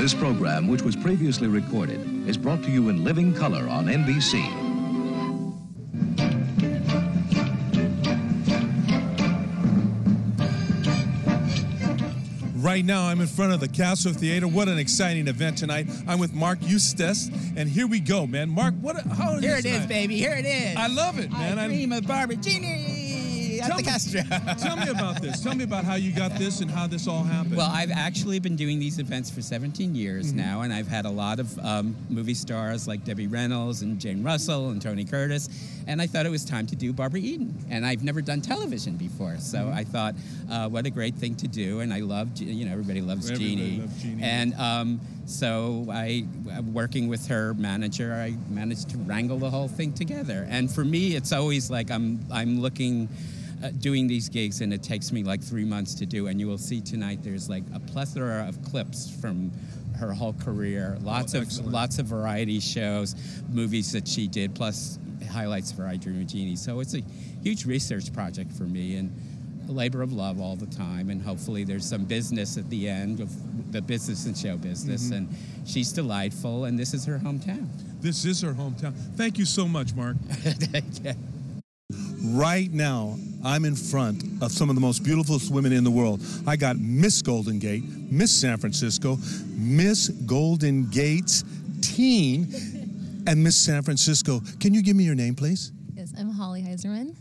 This program, which was previously recorded, is brought to you in living color on NBC. Right now, I'm in front of the Castro Theater. What an exciting event tonight! I'm with Mark Eustace, and here we go, man. Mark, what? How Here it is, baby. Here it is. I love it, man. I I'm- dream of Barbara Jeannie at Tell the me- Castro. Tell me about this. Tell me about how you got this and how this all happened. Well, I've actually been doing these events for 17 years Mm-hmm. now, and I've had a lot of um, movie stars like Debbie Reynolds and Jane Russell and Tony Curtis, and I thought it was time to do Barbara Eden. And I've never done television before, so Mm-hmm. I thought, uh, what a great thing to do. And I love, Je- you know, everybody loves Everybody Jeannie. loves Jeannie. And um, so I, uh, working with her manager, I managed to wrangle the whole thing together. And for me, it's always like I'm, I'm looking uh, doing these gigs and it takes me like three months to do and you will see tonight there's like a plethora of clips from her whole career. Lots of lots of variety shows movies that she did plus highlights for i dream of jeannie so it's a huge research project for me and a labor of love all the time and hopefully there's some business at the end of the business and show business and she's delightful and this is her hometown. This is her hometown. Thank you so much, Mark. Right now, I'm in front of some of the most beautiful women in the world. I got Miss Golden Gate, Miss San Francisco, Miss Golden Gates Teen, and Miss San Francisco. Can you give me your name, please? Yes, I'm Holly Heiserman.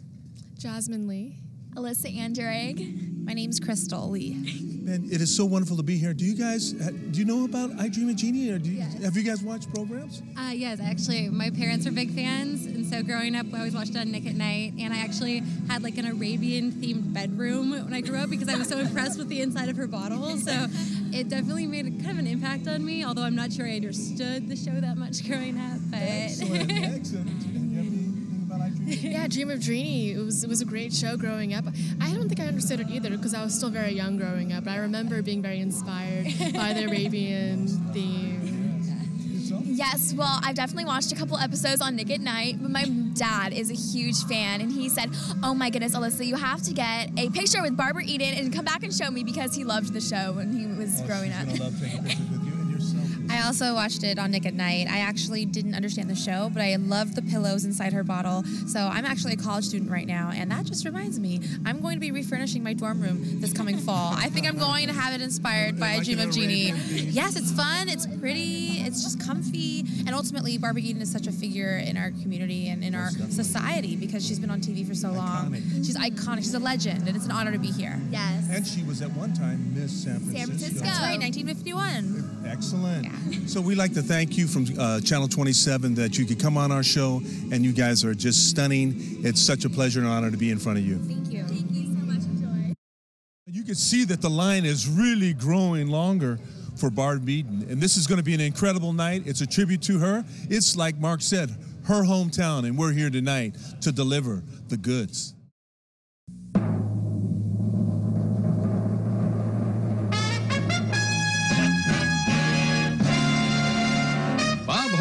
Jasmine Lee. Alyssa Anderegg. My name's Crystal Lee. Man, it is so wonderful to be here. Do you guys, do you know about I Dream of Jeannie? Or do you, Yes. Have you guys watched programs? Uh, yes, actually, my parents are big fans, and so growing up, I always watched it on Nick at Night. And I actually had like an Arabian-themed bedroom when I grew up because I was so impressed with the inside of her bottle. So it definitely made a, kind of an impact on me. Although I'm not sure I understood the show that much growing up, but excellent. You Yeah, Dream of Dreamy. It was it was a great show growing up. I don't think I understood it either because I was still very young growing up. But I remember being very inspired by the Arabian theme. Yes, well, I've definitely watched a couple episodes on Nick at Night, but my dad is a huge fan, and he said, "Oh my goodness, Alyssa, you have to get a picture with Barbara Eden and come back and show me because he loved the show when he was growing up." I also watched it on Nick at Night. I actually didn't understand the show, but I loved the pillows inside her bottle. So I'm actually a college student right now, and that just reminds me, I'm going to be refurnishing my dorm room this coming fall. I think I'm going to have it inspired by a Dream of Jeannie. Yes, it's fun, it's pretty, it's just comfy, and ultimately, Barbara Eden is such a figure in our community and in our society because she's been on TV for so long. She's iconic. She's a legend, and it's an honor to be here. Yes. And she was at one time Miss San Francisco. San Francisco. That's right, 1951. Excellent. So we'd like to thank you from uh, Channel 27 that you could come on our show, and you guys are just stunning. It's such a pleasure and honor to be in front of you. Thank you. Thank you so much, Joy. You can see that the line is really growing longer for Barb Eden, and this is going to be an incredible night. It's a tribute to her. It's like Mark said, her hometown, and we're here tonight to deliver the goods.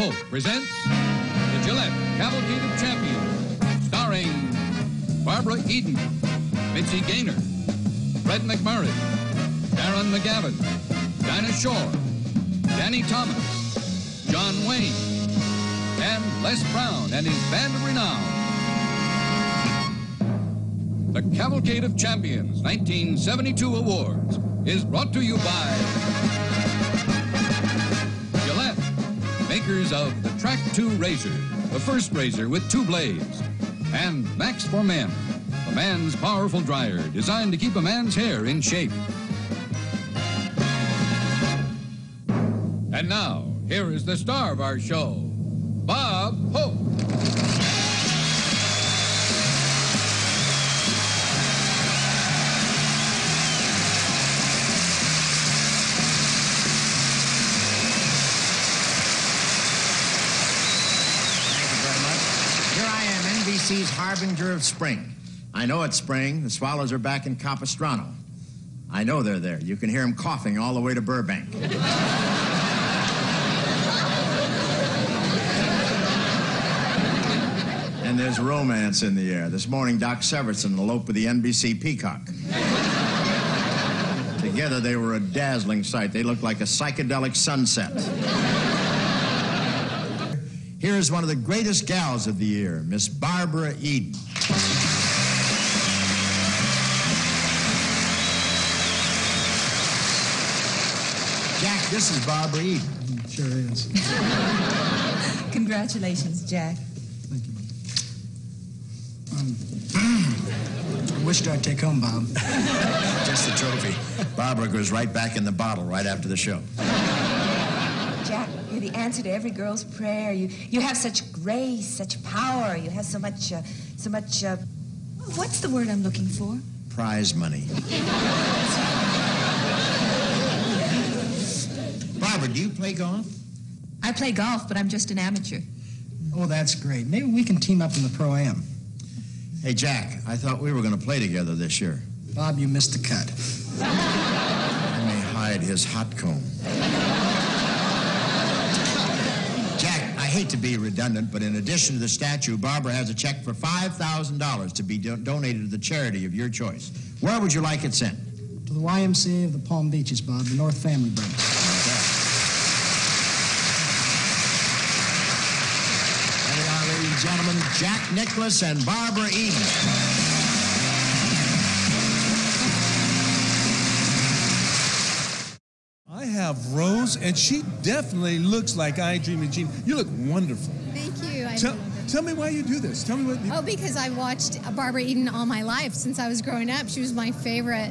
Hope presents the Gillette Cavalcade of Champions, starring Barbara Eden, Mitzi Gaynor, Fred MacMurray, Darren McGavin, Dinah Shore, Danny Thomas, John Wayne, and Les Brown and his band of renown. The Cavalcade of Champions 1972 Awards is brought to you by makers of the Trac II razor, the first razor with two blades, and Max for Men, a man's powerful dryer designed to keep a man's hair in shape. And now, here is the star of our show, Bob Hope. NBC's harbinger of spring. I know it's spring. The swallows are back in Capistrano. I know they're there. You can hear them coughing all the way to Burbank. and there's romance in the air. This morning, Doc Severinsen eloped with the NBC Peacock. Together, they were a dazzling sight. They looked like a psychedelic sunset. Here's one of the greatest gals of the year, Miss Barbara Eden. Jack, this is Barbara Eden. Sure is. Congratulations, Jack. Thank Which um, do I wished I'd take home, Bob? Just the trophy. Barbara goes right back in the bottle right after the show. Jack, you're the answer to every girl's prayer. You you have such grace, such power. You have so much, uh, so much. Uh, what's the word I'm looking for? Prize money. Barbara, do you play golf? I play golf, but I'm just an amateur. Oh, that's great. Maybe we can team up in the Pro Am. Hey, Jack, I thought we were going to play together this year. Bob, you missed the cut. I may hide his hot comb. Jack, I hate to be redundant, but in addition to the statue, Barbara has a check for $5,000 to be do- donated to the charity of your choice. Where would you like it sent? To the YMCA of the Palm Beaches, Bob, the North Family Branch. There they are, ladies and gentlemen, Jack Nicklaus and Barbara Eden. Have Rose, and she definitely looks like I Dream of Jeannie. You look wonderful. Thank you. I Tell, tell me why you do this. Tell me what. You, Oh, because I watched Barbara Eden all my life since I was growing up. She was my favorite.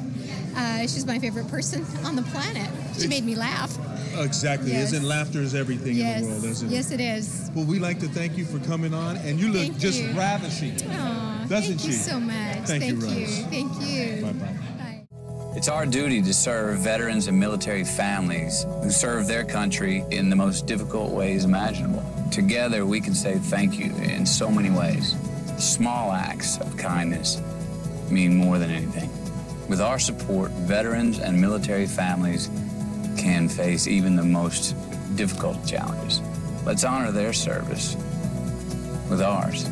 Uh, she's my favorite person on the planet. She made me laugh. Exactly. Yes. Isn't laughter is everything yes. in the world, isn't it? yes, it is. Well, we like to thank you for coming on, and you look Thank just you. ravishing. Aw, Doesn't thank you she? so much. Thank you, Thank you. Rose. Thank you. Bye bye. It's our duty to serve veterans and military families who serve their country in the most difficult ways imaginable. Together, we can say thank you in so many ways. Small acts of kindness mean more than anything. With our support, veterans and military families can face even the most difficult challenges. Let's honor their service with ours.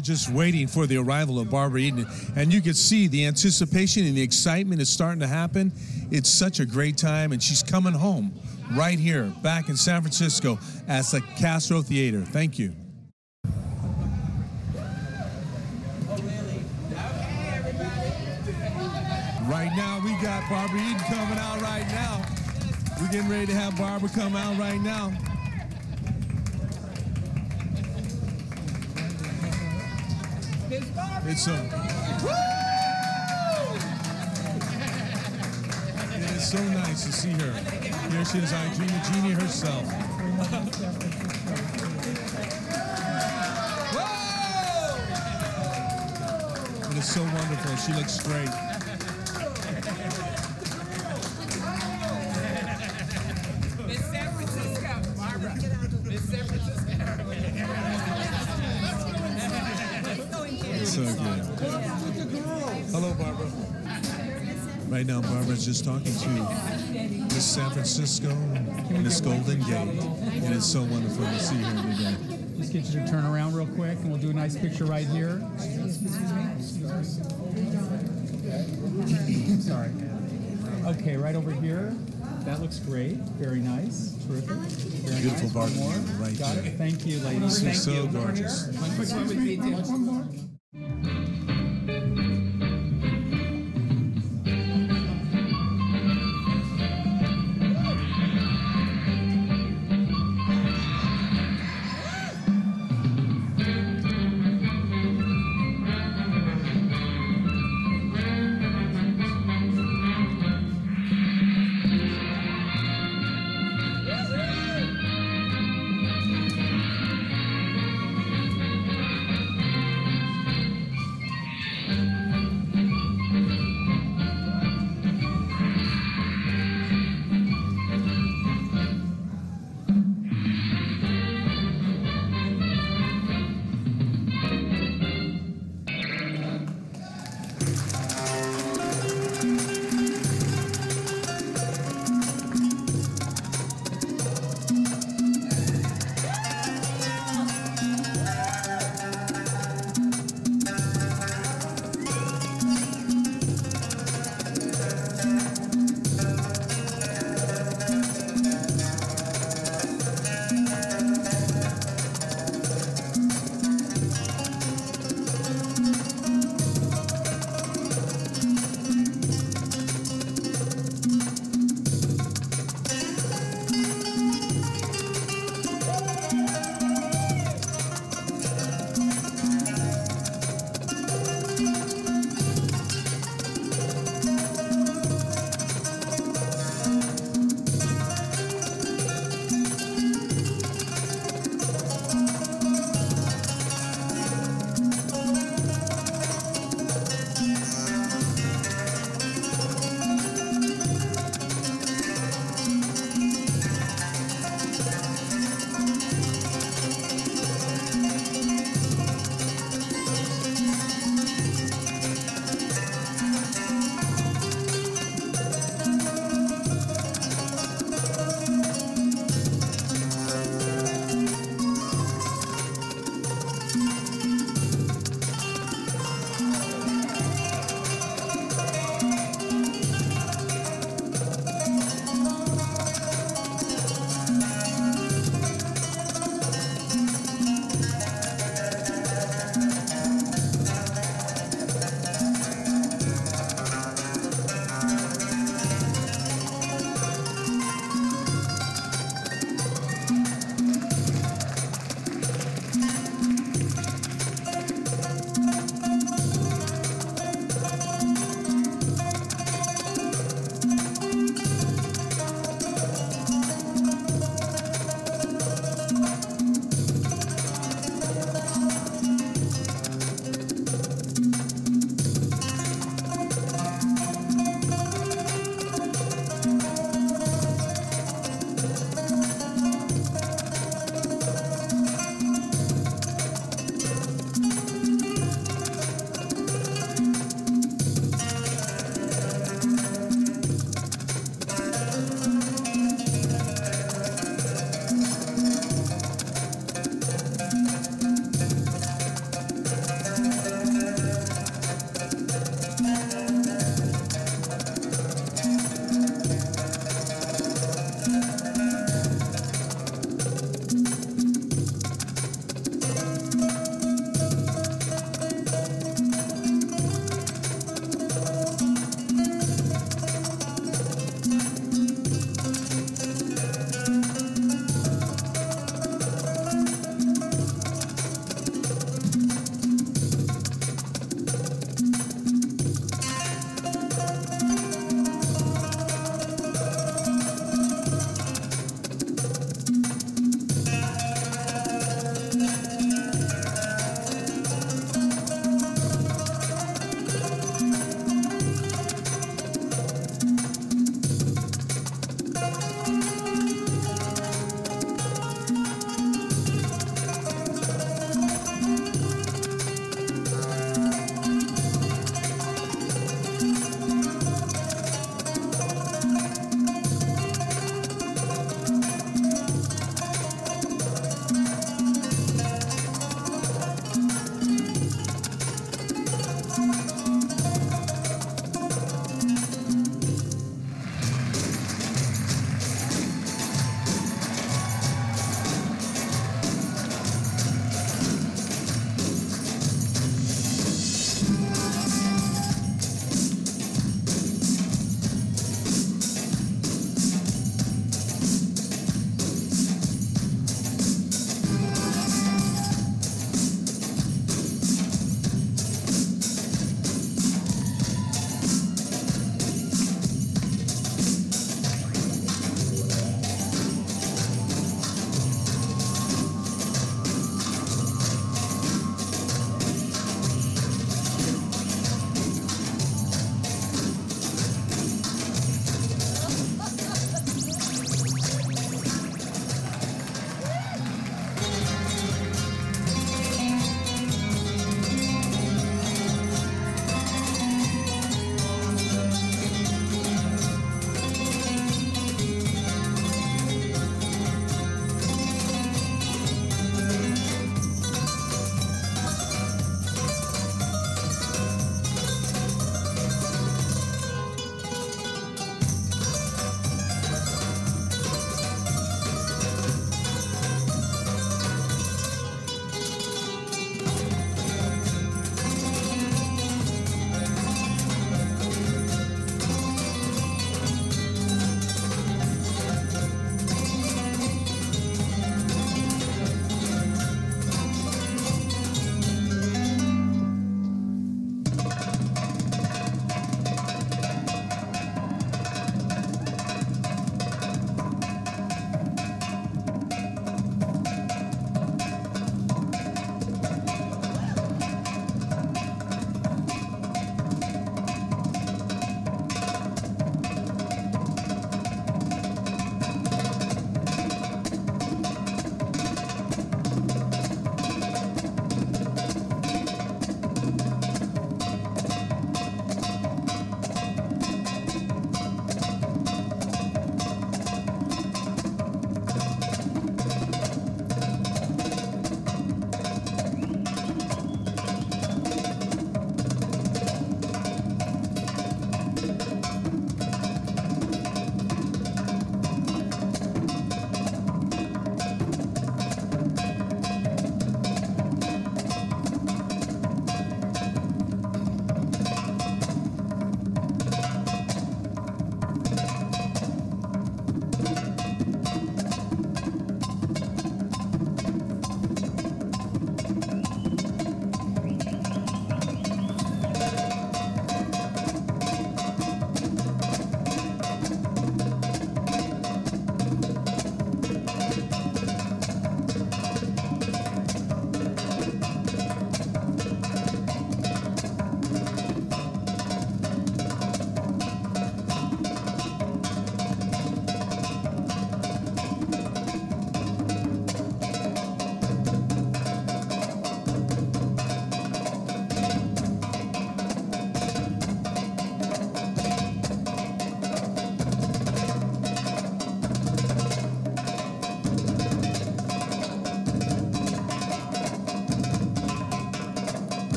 We're just waiting for the arrival of Barbara Eden, and you can see the anticipation and the excitement is starting to happen. It's such a great time, and she's coming home right here, back in San Francisco, at the Castro Theater. Thank you. Right now, we got Barbara Eden coming out right now. We're getting ready to have Barbara come out right now. It's a. It is so nice to see her. Here she is, I Dream of Jeannie herself. It is so wonderful. She looks great. Just talking to Miss San Francisco, Miss Golden Gate. And It is so wonderful to see her today. Just get you to turn around real quick, and we'll do a nice picture right here. Sorry. Okay, right over here. That looks great. Very nice. Terrific. Very Beautiful nice. One right Got there. it. Thank you, ladies. She's Thank so you. gorgeous. One quick one with me,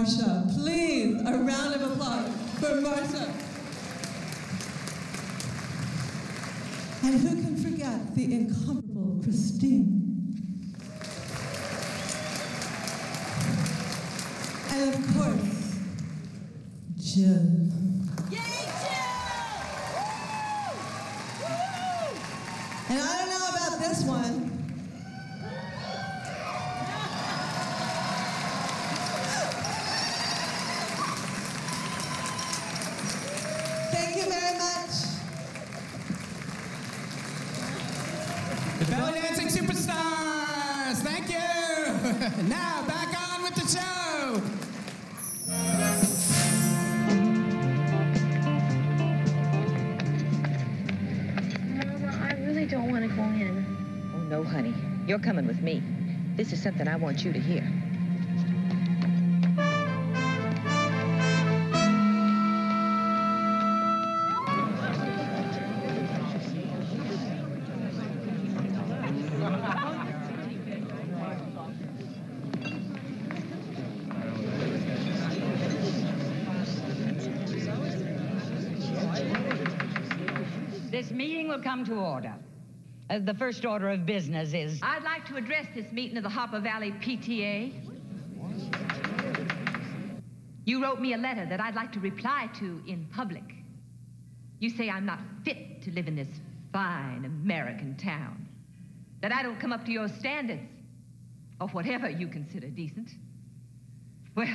rocha You're coming with me. This is something I want you to hear. This meeting will come to order. Uh, the first order of business is. I'd like to address this meeting of the Harper Valley PTA. You wrote me a letter that I'd like to reply to in public. You say I'm not fit to live in this fine American town, that I don't come up to your standards, or whatever you consider decent. Well,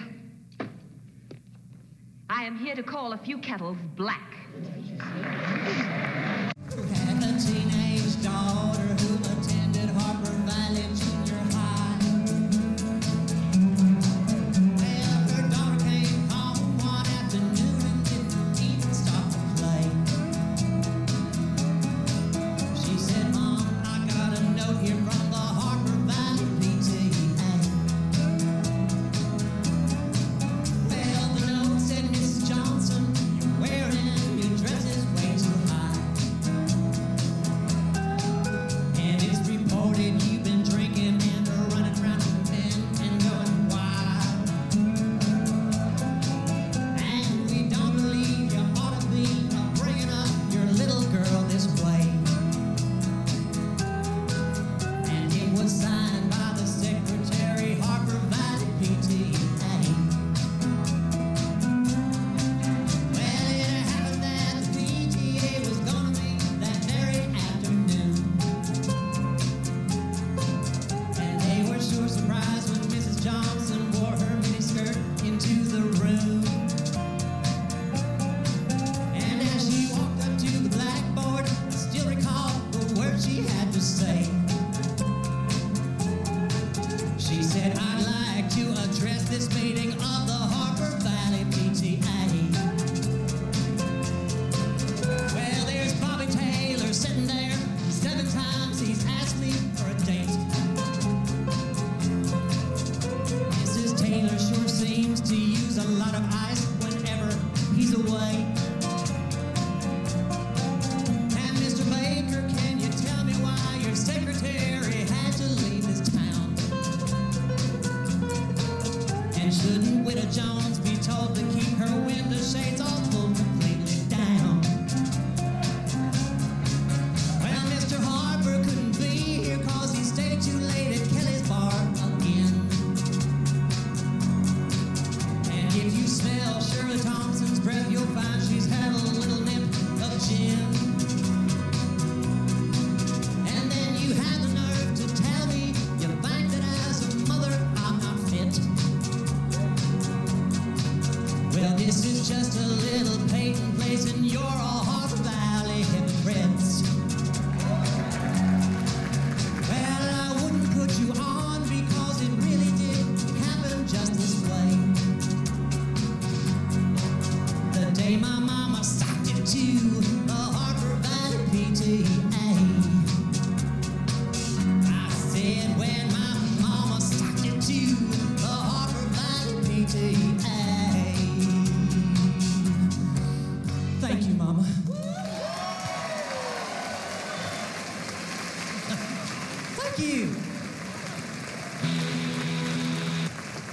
I am here to call a few kettles black daughter who attended Harper Valley Thank you, Mama. Thank you.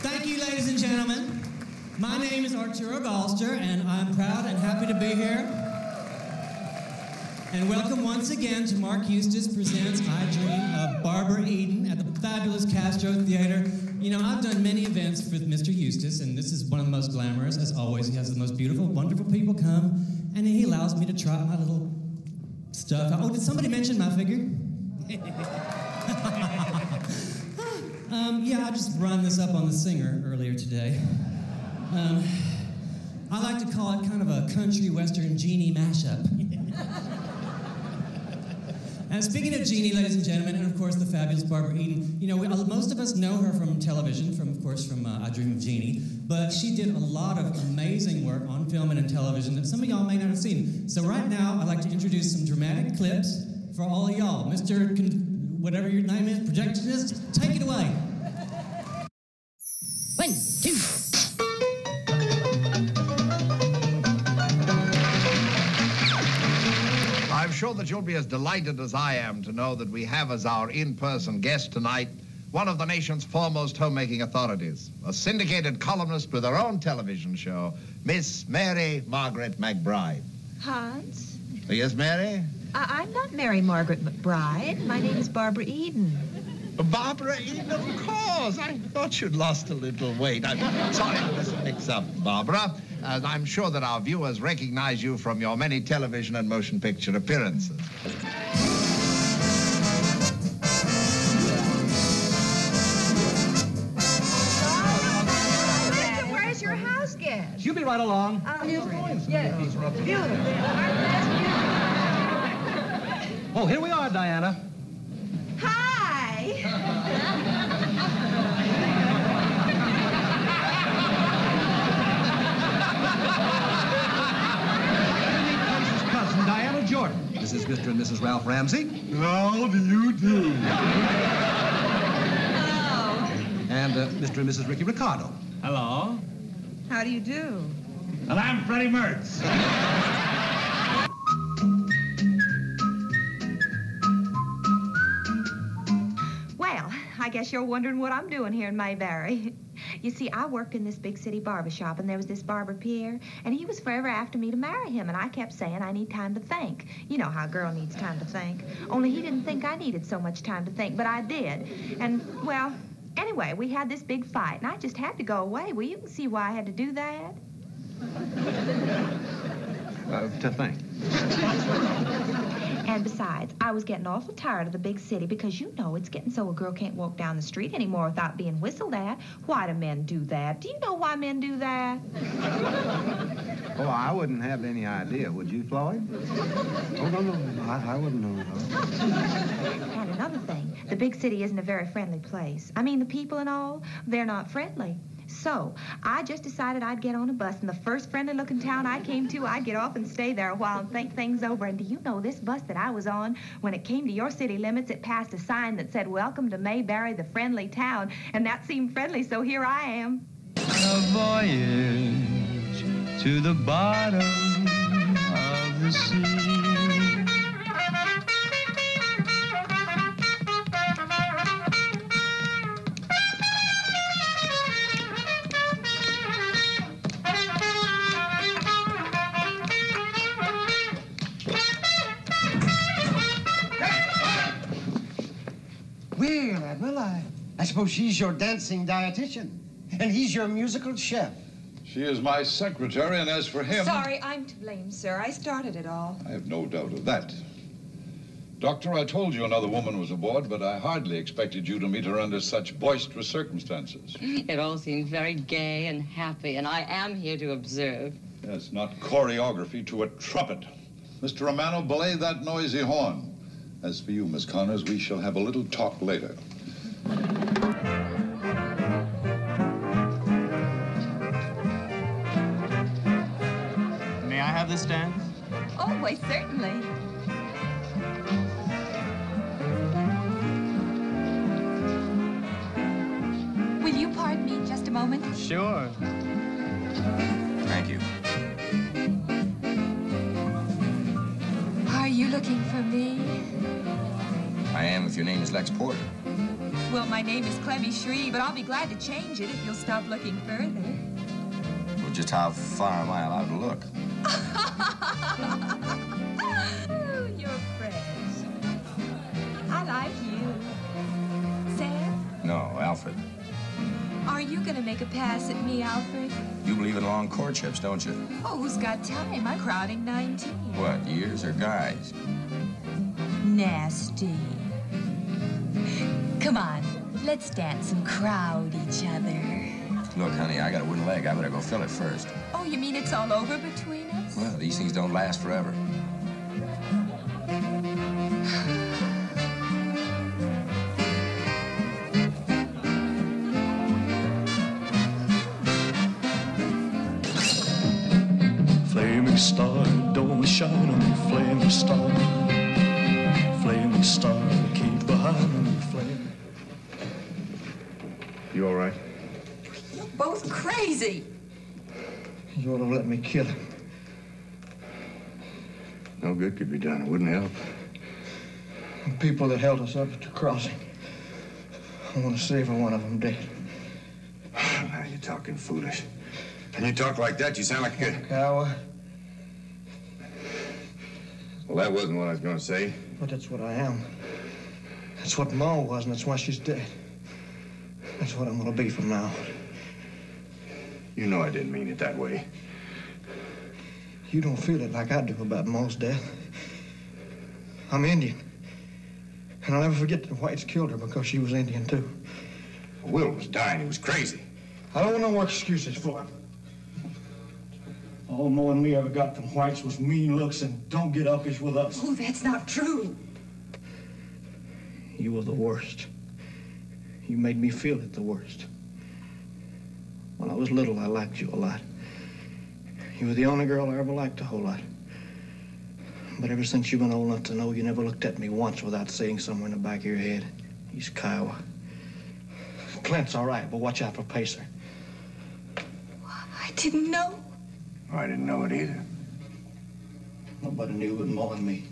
Thank you, ladies and gentlemen. My name is Arturo Balster, and I'm proud and happy to be here. And welcome once again to Mark Eustace Presents I Dream of Barbara Eden at the fabulous Castro Theater. You know, I've done many events with Mr. Eustace, and this is one of the most glamorous, as always. He has the most beautiful, wonderful people come, and he allows me to try my little stuff. Oh, did somebody mention my figure? um, yeah, I just run this up on the singer earlier today. Um, I like to call it kind of a country western genie mashup. and speaking of Jeannie, ladies and gentlemen, and of course the fabulous Barbara Eden, you know, we, uh, most of us know her from television, from of course from uh, I Dream of Jeannie, but she did a lot of amazing work on film and in television that some of y'all may not have seen. So right now, I'd like to introduce some dramatic clips for all of y'all. Mr. Con- whatever your name is, projectionist, take it away. One, two. That you'll be as delighted as I am to know that we have as our in-person guest tonight one of the nation's foremost homemaking authorities, a syndicated columnist with her own television show, Miss Mary Margaret McBride. Hans? Yes, Mary? I- I'm not Mary Margaret McBride. My name is Barbara Eden. Barbara Eden, of course. I thought you'd lost a little weight. I'm sorry for this mix-up, Barbara. As I'm sure that our viewers recognize you from your many television and motion picture appearances. Where's your house guest? You'll be right along. Oh, yes. Beautiful. Oh, here we are, Diana. Hi. Cousin Diana Jordan. This is Mr. and Mrs. Ralph Ramsey. How do you do? And uh, Mr. and Mrs. Ricky Ricardo. Hello. How do you do? And I'm Freddie Mertz. Well, I guess you're wondering what I'm doing here in Mayberry. You see, I worked in this big city barber shop, and there was this barber Pierre, and he was forever after me to marry him, and I kept saying I need time to think. You know how a girl needs time to think. Only he didn't think I needed so much time to think, but I did. And, well, anyway, we had this big fight, and I just had to go away. Well, you can see why I had to do that. Uh, to think. And besides, I was getting awful tired of the big city because you know it's getting so a girl can't walk down the street anymore without being whistled at. Why do men do that? Do you know why men do that? Oh, I wouldn't have any idea, would you, Floyd? Oh, no, no, I, I wouldn't know all. And another thing, the big city isn't a very friendly place. I mean, the people and all, they're not friendly. So, I just decided I'd get on a bus, and the first friendly looking town I came to, I'd get off and stay there a while and think things over. And do you know this bus that I was on, when it came to your city limits, it passed a sign that said, Welcome to Mayberry, the friendly town. And that seemed friendly, so here I am. A voyage to the bottom of the sea. Suppose she's your dancing dietitian, and he's your musical chef. She is my secretary, and as for him, Sorry, I'm to blame, sir. I started it all. I have no doubt of that. Doctor, I told you another woman was aboard, but I hardly expected you to meet her under such boisterous circumstances. It all seems very gay and happy, and I am here to observe. Yes, not choreography to a trumpet. Mr. Romano, belay that noisy horn. As for you, Miss Connors, we shall have a little talk later. May I have this dance? Oh, why, certainly. Will you pardon me just a moment? Sure. Thank you. Are you looking for me? I am if your name is Lex Porter. Well, my name is Clemmy Shree, but I'll be glad to change it if you'll stop looking further. Well, just how far am I allowed to look? oh, you're fresh. I like you. Sam, No, Alfred. are you gonna make a pass at me, Alfred? You believe in long courtships, don't you? Oh, who's got time? I'm crowding 19. What, years or guys? Nasty. Come on, let's dance and crowd each other. Look, honey, I got a wooden leg. I better go fill it first. Oh, you mean it's all over between us? Well, these things don't last forever. Crazy. You ought to let me kill him. No good could be done. It wouldn't help. The people that held us up at the crossing. I want to see every one of them dead. Now you're talking foolish. And you talk like that, you sound like a... Coward. Well, that wasn't what I was going to say. But that's what I am. That's what Ma was, and that's why she's dead. That's what I'm going to be from now on. You know I didn't mean it that way. You don't feel it like I do about Ma's death. I'm Indian. And I'll never forget the whites killed her because she was Indian, too. Will was dying. He was crazy. I don't want no more excuses for him. All Mo and me ever got from whites was mean looks and don't get uppish with us. Oh, that's not true. You were the worst. You made me feel it the worst. When I was little, I liked you a lot. You were the only girl I ever liked a whole lot. But ever since you've been old enough to know, you never looked at me once without saying somewhere in the back of your head, he's Kiowa. Clint's all right, but watch out for Pacer. I didn't know. I didn't know it either. Nobody knew but Ma and me.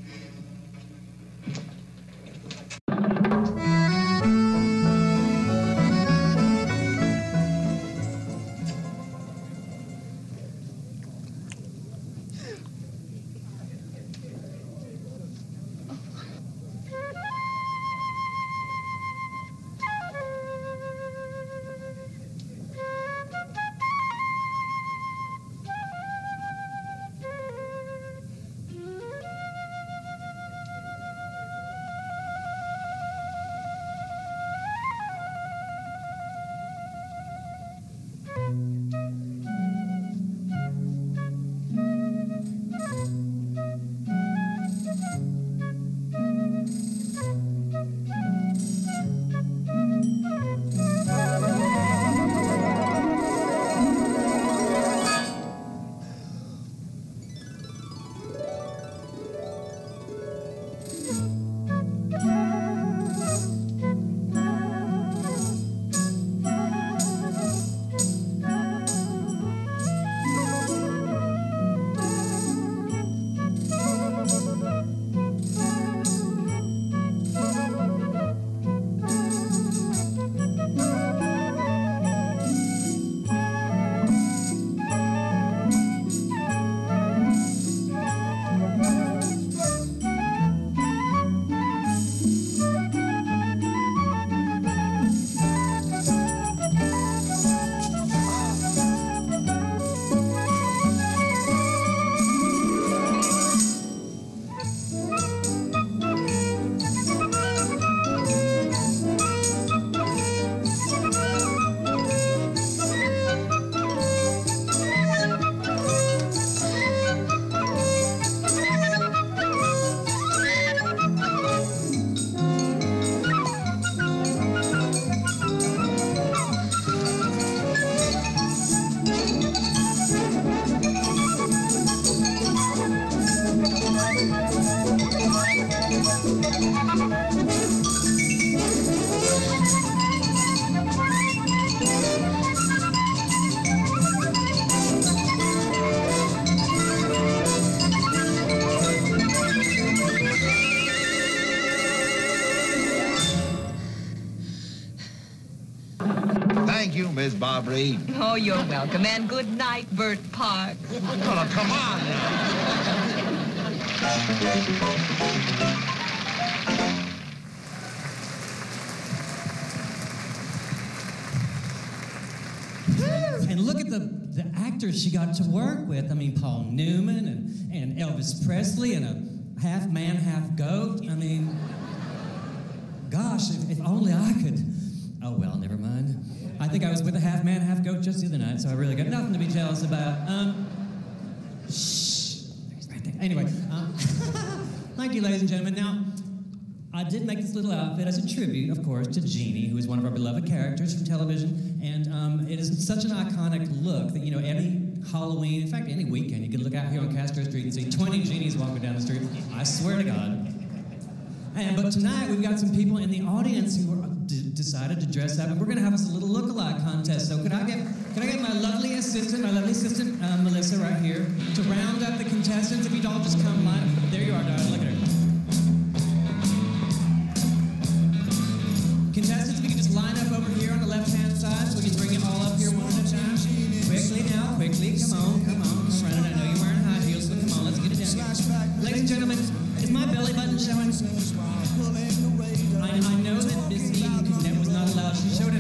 Barbara Oh, you're welcome. And good night, Bert Park. Oh, come on now. And look at the, the actors she got to work with. I mean, Paul Newman and, and Elvis Presley and a half man, half goat. I mean, gosh, if, if only I could. Oh, well, never mind. I think I was with a half man, half goat just the other night, so I really got nothing to be jealous about. Um, shh. Anyway, um, thank you, ladies and gentlemen. Now, I did make this little outfit as a tribute, of course, to Jeannie, who is one of our beloved characters from television. And um, it is such an iconic look that, you know, every Halloween, in fact, any weekend, you can look out here on Castro Street and see 20 Jeannies walking down the street. I swear to God. And, but tonight, we've got some people in the audience who decided to dress up, and we're going to have us a little look-alike contest. So could I get, could I get my lovely assistant, my lovely assistant, uh, Melissa, right here, to round up the contestants? If you'd all just come line, there you are, darling. Look at her. Contestants, if you could just line up over here on the left-hand side so we can bring you all up here one at a time. Quickly now, quickly. Come on, come on, come running. I know you're wearing high heels, but come on, let's get it down. Ladies and gentlemen, is my belly button showing? I, I know she showed it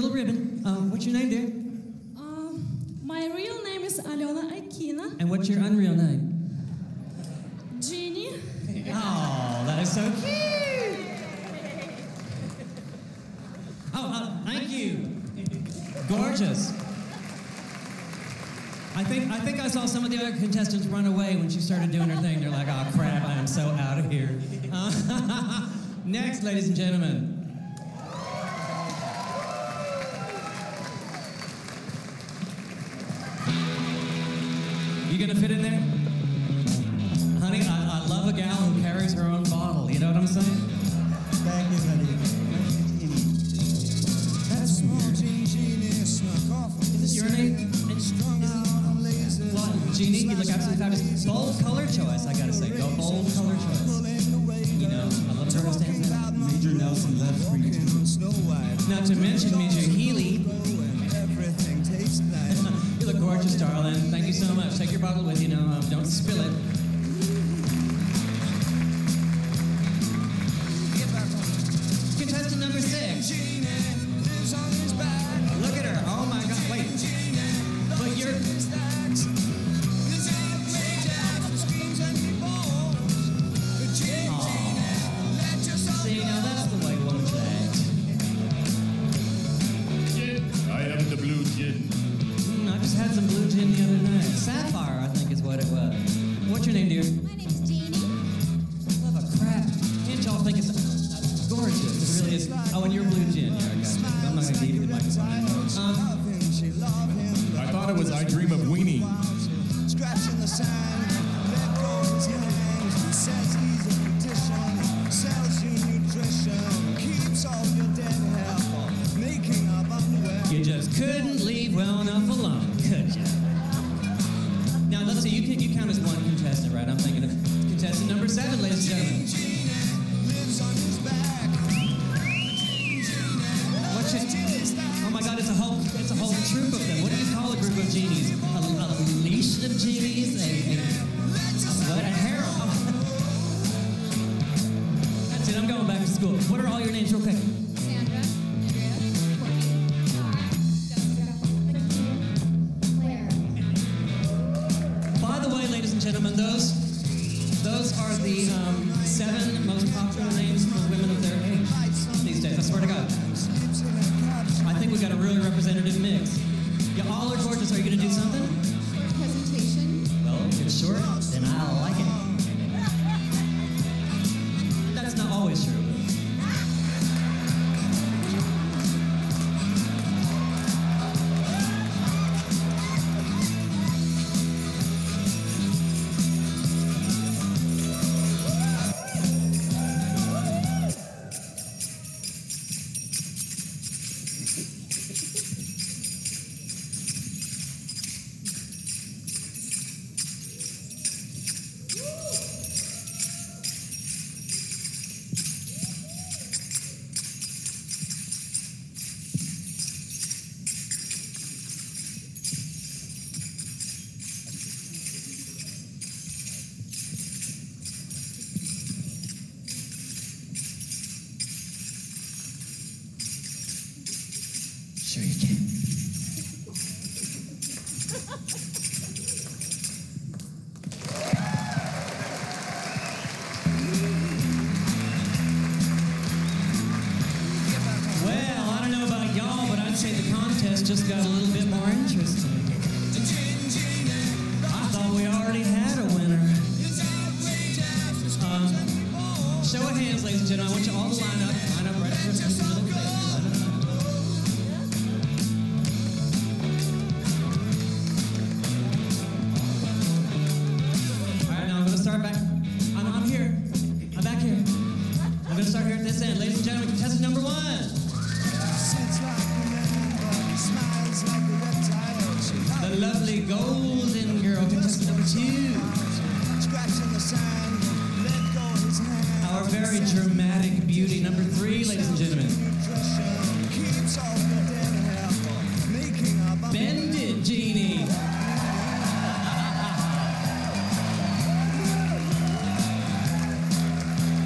little ribbon. Uh, what's your name, dear? Uh, um, my real name is Alena Aikina. And what's your unreal name? Jeannie. Oh, that is so cute. Oh, uh, thank you. Gorgeous. I think I think I saw some of the other contestants run away when she started doing her thing. They're like, "Oh crap, I am so out of here." Uh, next, ladies and gentlemen.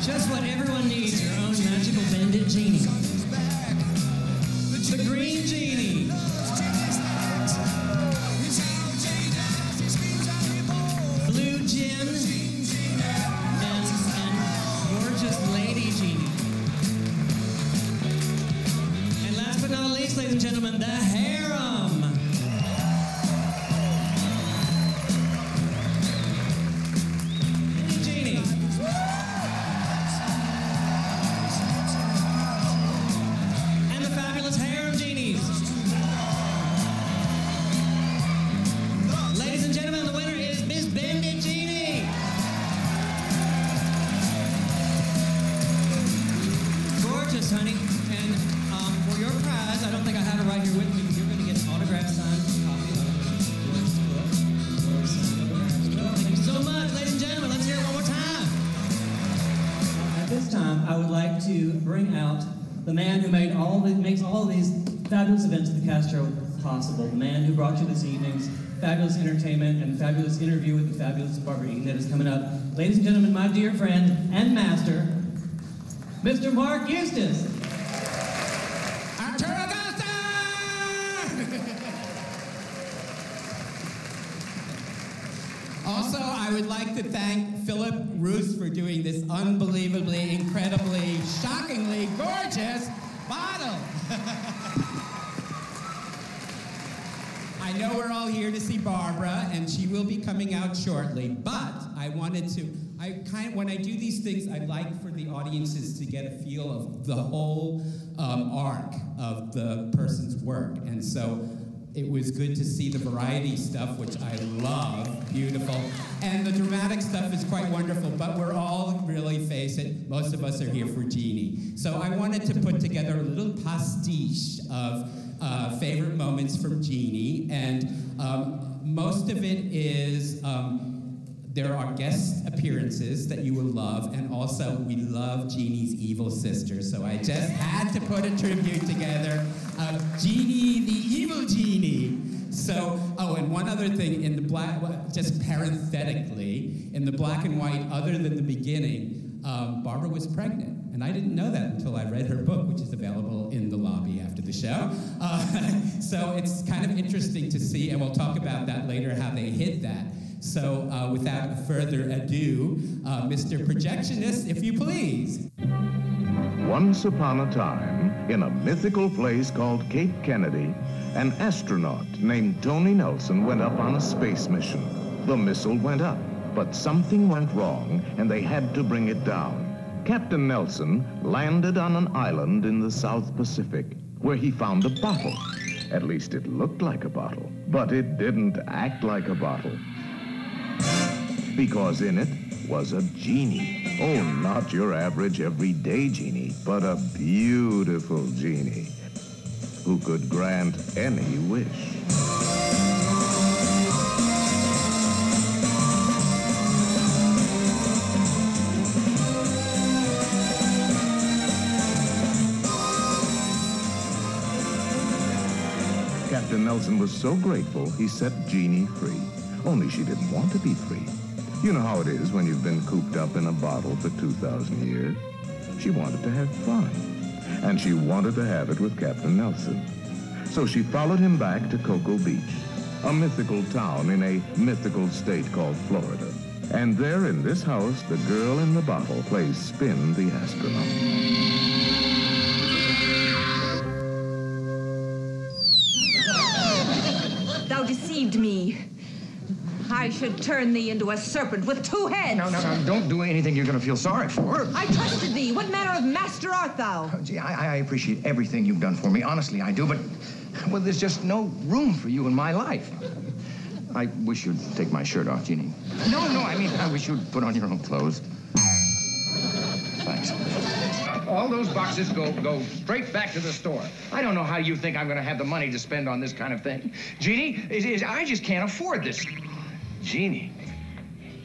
Just what everyone needs, your own magical bandit genie. Fabulous interview with the fabulous Barbara Eden that is coming up. Ladies and gentlemen, my dear friend and master, Mr. Mark Eustace. Also, I would like to thank Philip Roos for doing this unbelievably, incredibly, shockingly gorgeous bottle. I know we're all here to see Barbara, and she will be coming out shortly. But I wanted to, I kind of, when I do these things, I like for the audiences to get a feel of the whole um, arc of the person's work. And so it was good to see the variety stuff, which I love, beautiful. And the dramatic stuff is quite wonderful, but we're all really, face it, most of us are here for Jeannie. So I wanted to put together a little pastiche of uh, favorite moments from Jeannie, and um, most of it is um, there are guest appearances that you will love, and also we love Jeannie's evil sister. So I just had to put a tribute together of Jeannie, the evil Jeannie. So, oh, and one other thing in the black, just parenthetically, in the black and white, other than the beginning, um, Barbara was pregnant. And I didn't know that until I read her book, which is available in the lobby after the show. Uh, so it's kind of interesting to see, and we'll talk about that later, how they hid that. So uh, without further ado, uh, Mr. Projectionist, if you please. Once upon a time, in a mythical place called Cape Kennedy, an astronaut named Tony Nelson went up on a space mission. The missile went up, but something went wrong, and they had to bring it down. Captain Nelson landed on an island in the South Pacific, where he found a bottle. At least it looked like a bottle, but it didn't act like a bottle. Because in it was a genie. Oh, not your average everyday genie, but a beautiful genie who could grant any wish. Captain Nelson was so grateful he set Jeannie free. Only she didn't want to be free. You know how it is when you've been cooped up in a bottle for 2,000 years. She wanted to have fun. And she wanted to have it with Captain Nelson. So she followed him back to Cocoa Beach, a mythical town in a mythical state called Florida. And there in this house, the girl in the bottle plays Spin the astronaut. I should turn thee into a serpent with two heads. No, no, no, don't do anything you're going to feel sorry for. I trusted thee. What manner of master art thou? Oh, gee, I, I appreciate everything you've done for me. Honestly, I do, but, well, there's just no room for you in my life. I wish you'd take my shirt off, Jeannie. No, no, I mean, I wish you'd put on your own clothes. Thanks. All those boxes go go straight back to the store. I don't know how you think I'm going to have the money to spend on this kind of thing. Jeannie, is, is, I just can't afford this. Jeannie,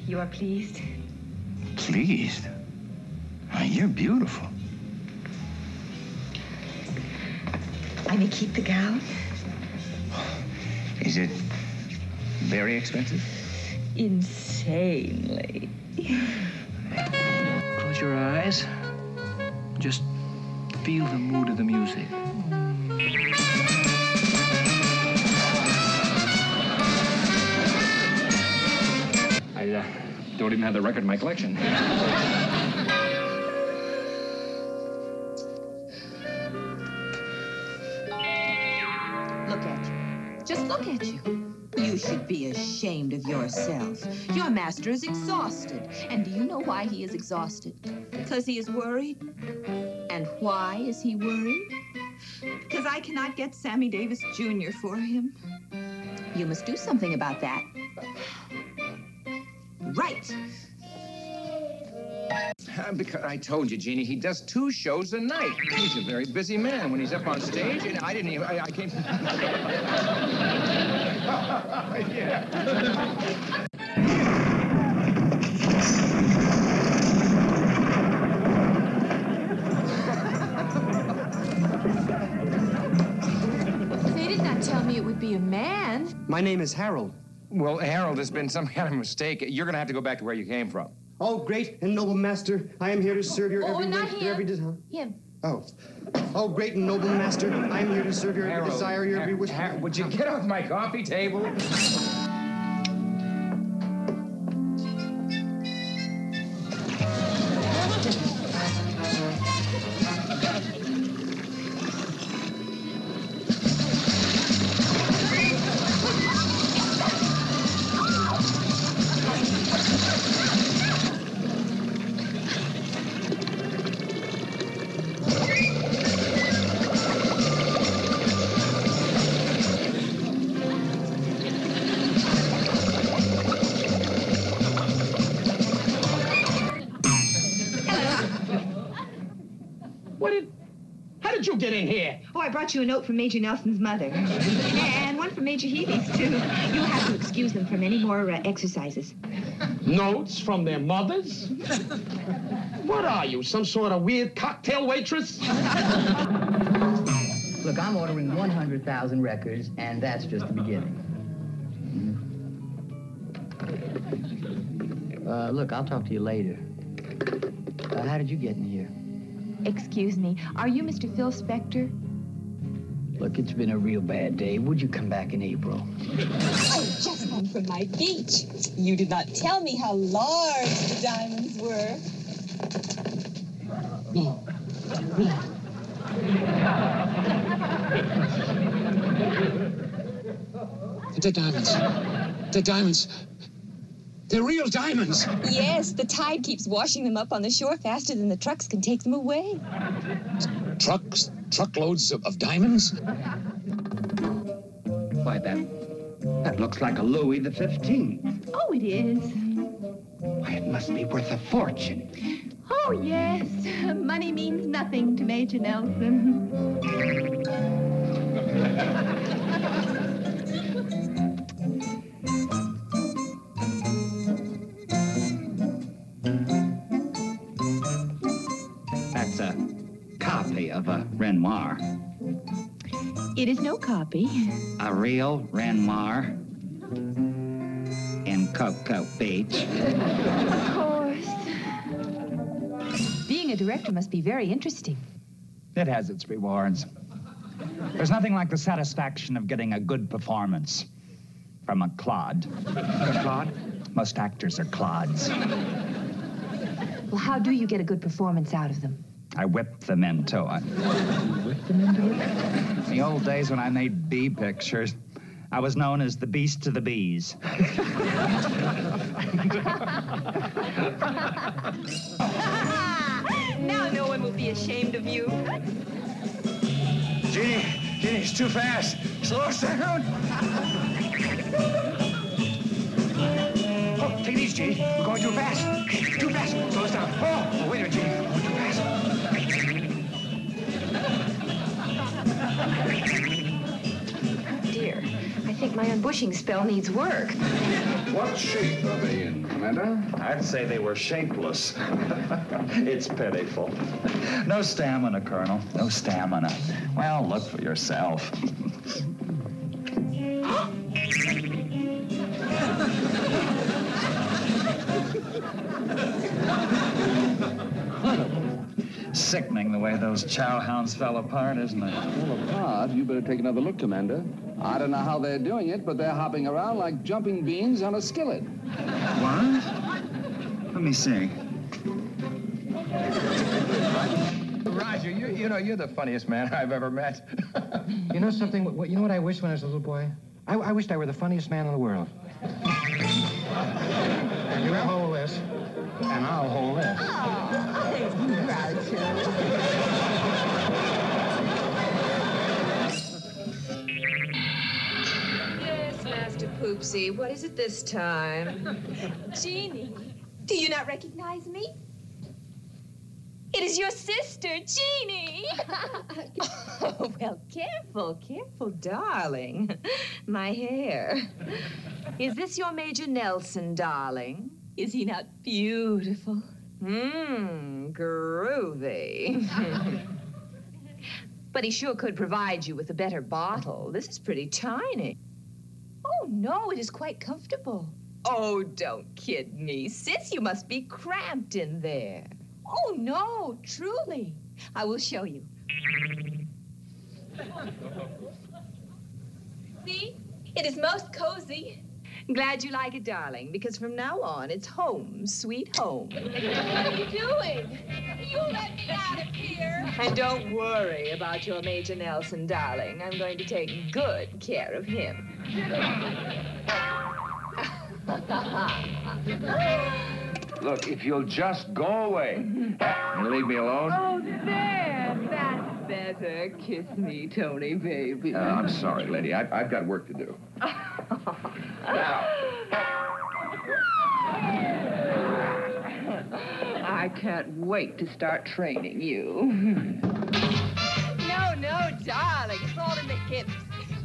You are pleased? pleased. Why, you're beautiful. I may keep the gown? Is it very expensive? Insanely. Close your eyes. Just feel the mood of the music. Mm. I uh, don't even have the record in my collection. Look at you. Just look at you. You should be ashamed of yourself. Your master is exhausted. And do you know why he is exhausted? Because he is worried. And why is he worried? Because I cannot get Sammy Davis Jr. for him. You must do something about that. Right. Uh, Because I told you, Jeannie, he does two shows a night. He's a very busy man when he's up on stage, and I didn't even, I, I came. yeah. They did not tell me it would be a man. My name is Harold. Well, Harold, there's been some kind of mistake. You're gonna have to go back to where you came from. Oh, great and noble master, I am here to serve your Oh, every not wish, your every him. desire. Him. Oh. Oh, great and noble master, I am here to serve your every desire, your every wish. Har- would you get off my coffee table? Brought you a note from Major Nelson's mother. and one from Major Healy's, too. You'll have to excuse them from any more uh, exercises. Notes from their mothers? what are you, some sort of weird cocktail waitress? Look, I'm ordering 100,000 records, and that's just the beginning. Uh, look, I'll talk to you later. Uh, how did you get in here? Excuse me, are you Mr. Phil Spector? Look, it's been a real bad day. Would you come back in April? I just home from my beach. You did not tell me how large the diamonds were. The diamonds. The diamonds. They're real diamonds. Yes, the tide keeps washing them up on the shore faster than the trucks can take them away. Trucks, truckloads of, of diamonds. Why, that. That looks like a Louis the 15th. Oh, it is. Why, it must be worth a fortune. Oh, yes. Money means nothing to Major Nelson. Renoir. It is no copy. A real Renoir in Cocoa Beach. Of course. Being a director must be very interesting. It has its rewards. There's nothing like the satisfaction of getting a good performance from a clod. A clod? Most actors are clods. Well, how do you get a good performance out of them? I whip them into it. In the old days when I made bee pictures, I was known as the beast of the bees. now no one will be ashamed of you. Jeannie, Jeannie, it's too fast. Slow down. Oh, take it easy, We're going too fast. Too fast. Slow us down. Oh, oh wait a minute, Jeannie. We're going too fast. Oh, dear, I think my unbushing spell needs work. What shape are they in, Commander? I'd say they were shapeless. it's pitiful. No stamina, Colonel. No stamina. Well, look for yourself. Sickening the way those chow hounds fell apart, isn't it? Well, apart, you better take another look, Commander. I don't know how they're doing it, but they're hopping around like jumping beans on a skillet. What? Let me see. Roger, you, you know, you're the funniest man I've ever met. You know something? You know what I wished when I was a little boy? I, I wished I were the funniest man in the world. You hold this, and I'll hold this. Oh, yes, Master Poopsie. What is it this time? Jeannie, do you not recognize me? It is your sister, Jeannie. Oh, well, careful, careful, darling. My hair. Is this your Major Nelson, darling? Is he not beautiful? Mmm, groovy. but he sure could provide you with a better bottle. This is pretty tiny. Oh, no, it is quite comfortable. Oh, don't kid me. Sis, you must be cramped in there. Oh, no, truly. I will show you. See? It is most cozy. Glad you like it, darling, because from now on, it's home, sweet home. What are you doing? You let me out of here. And don't worry about your Major Nelson, darling. I'm going to take good care of him. Look, if you'll just go away and leave me alone. Oh, there. That's better. Kiss me, Tony, baby. Uh, I'm sorry, lady. I, I've got work to do. I can't wait to start training you. No, no, darling. It's all in the hips.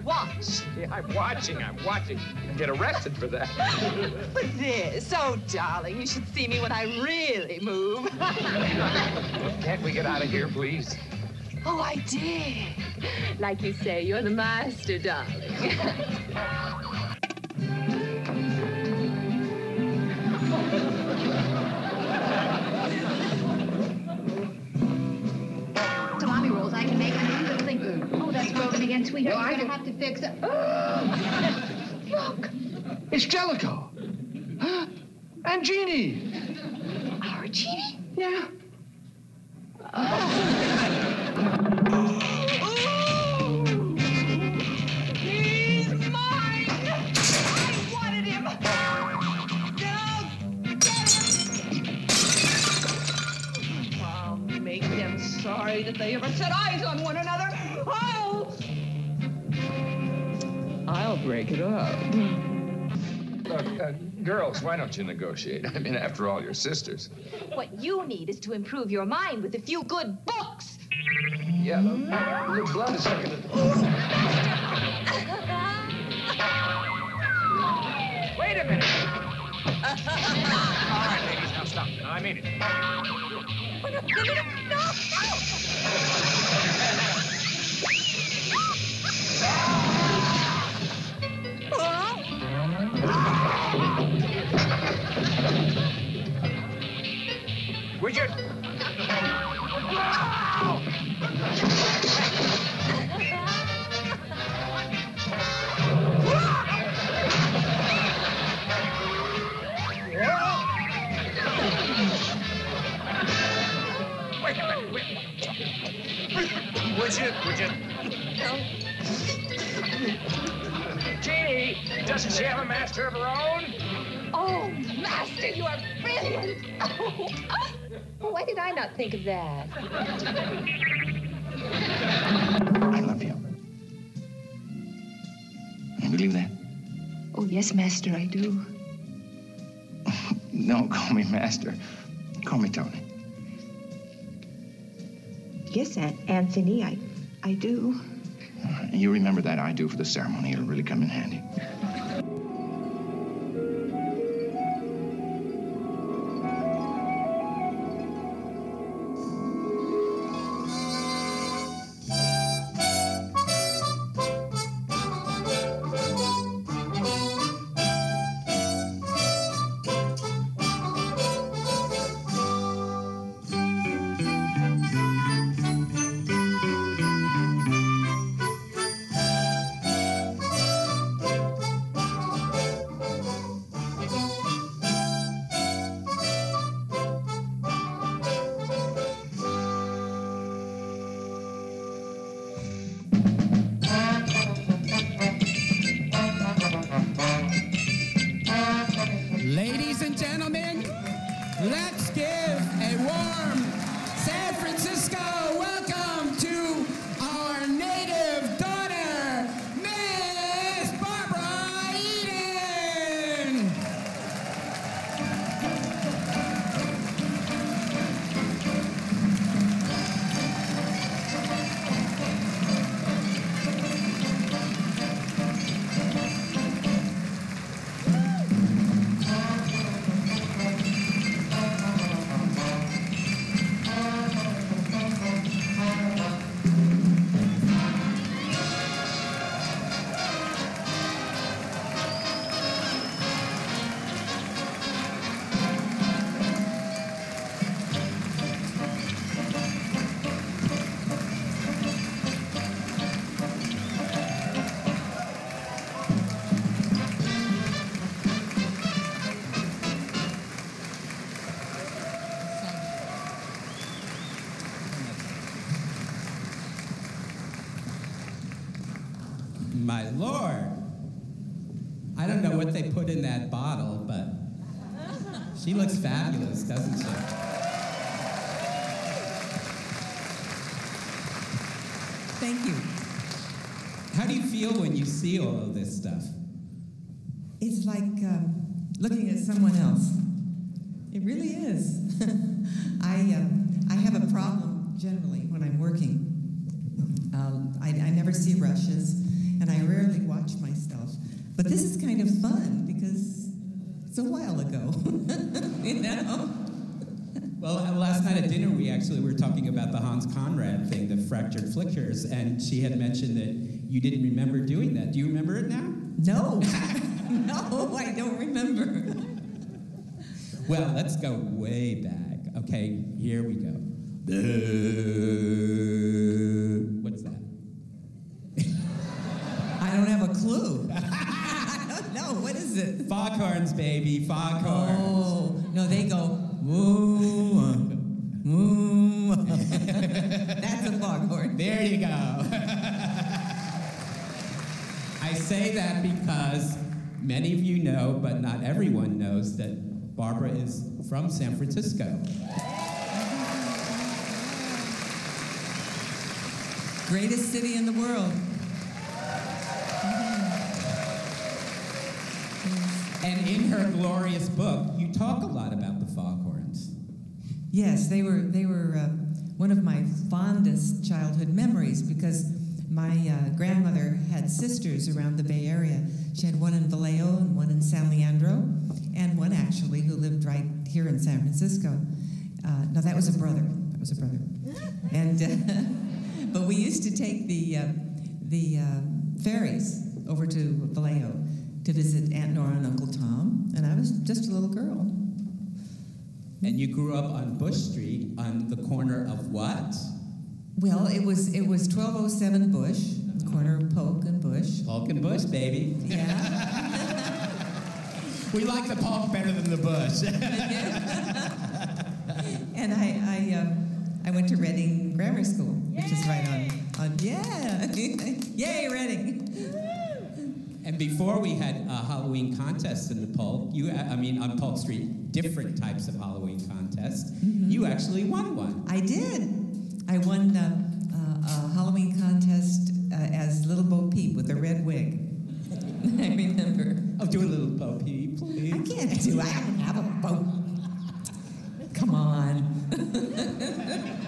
Watch. Yeah, I'm watching, I'm watching. And get arrested for that. But this, oh, darling, you should see me when I really move. Can't we get out of here, please? oh, I did. Like you say, you're the master, darling. Salami rolls I can make on any little thing. Oh, that's broken again, sweetheart. Well, I You're gonna have to fix it. Look, it's Jellicoe. And Jeannie. Our Jeannie? Yeah. He's mine! I wanted him! Now, I'll make them sorry that they ever set eyes on one another. I'll break it up. Look, uh, girls, why don't you negotiate? I mean, after all, you're sisters. What you need is to improve your mind with a few good books. Yeah, look, your blood is sucking. Wait a minute. All right, ladies, now stop. Now, I mean it. No, no, no, no, no. Richard! Wait Jeannie, doesn't she have a master of her own? Oh, Master, you are brilliant. Oh, why did I not think of that? I love you. You believe that? Oh, yes, Master, I do. Don't call me master. Call me Tony. Yes, Aunt Anthony, I, I do. You remember that I do for the ceremony. It'll really come in handy. Fractured flickers, and she had mentioned that you didn't remember doing that. Do you remember it now? No. no, I don't remember. Well, let's go way back. Okay, here we go. What's that? I don't have a clue. I don't know. What is it? Foghorns, baby, foghorns. Oh, no, they go, moo, moo. That's a foghorn. There you go. I say that because many of you know, but not everyone knows, that Barbara is from San Francisco. Greatest city in the world. And in her glorious book, you talk a lot about the foghorns. Yes, they were they were uh, one of my fondest childhood memories because my uh, grandmother had sisters around the Bay Area. She had one in Vallejo and one in San Leandro, and one actually who lived right here in San Francisco. Uh, no, that was a brother. That was a brother. And uh, but we used to take the uh, the uh, ferries over to Vallejo to visit Aunt Nora and Uncle Tom, and I was just a little girl. And you grew up on Bush Street on the corner of what? Well, it was it was 1207 Bush, corner of Polk and Bush. Polk and Bush, baby. Yeah. we like the Polk better than the Bush. and I I, um, I went to Redding Grammar School, which is right on on yeah, yay Redding. And before we had uh, Halloween contests in the Polk, you, I mean, on Polk Street, different types of Halloween contests. You actually won one. I did. I won uh, uh, a Halloween contest uh, as Little Bo Peep with a red wig. I remember. Oh, do a little Bo Peep, please. I can't do. I don't have a boat. Come on.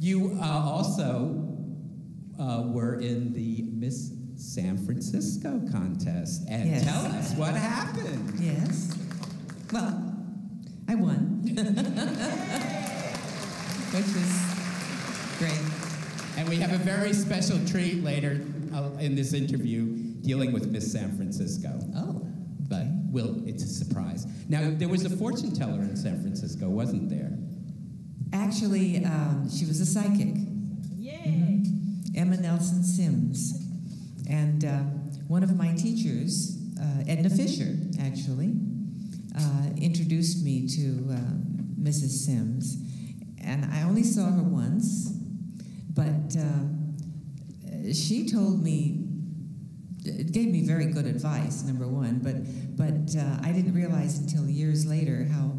You uh, also uh, were in the Miss San Francisco contest. And Yes. tell us what happened. Yes. Well, I won, which is great. And we have a very special treat later uh, in this interview dealing with Miss San Francisco. Oh. But will it's a surprise. Now there was a fortune teller in San Francisco, wasn't there? Actually, um, she was a psychic. Yay! Emma Nelson Sims. And uh, one of my teachers, uh, Edna Fisher, actually, uh, introduced me to uh, Mrs. Sims. And I only saw her once, but uh, she told me, it gave me very good advice, number one, but, but uh, I didn't realize until years later how,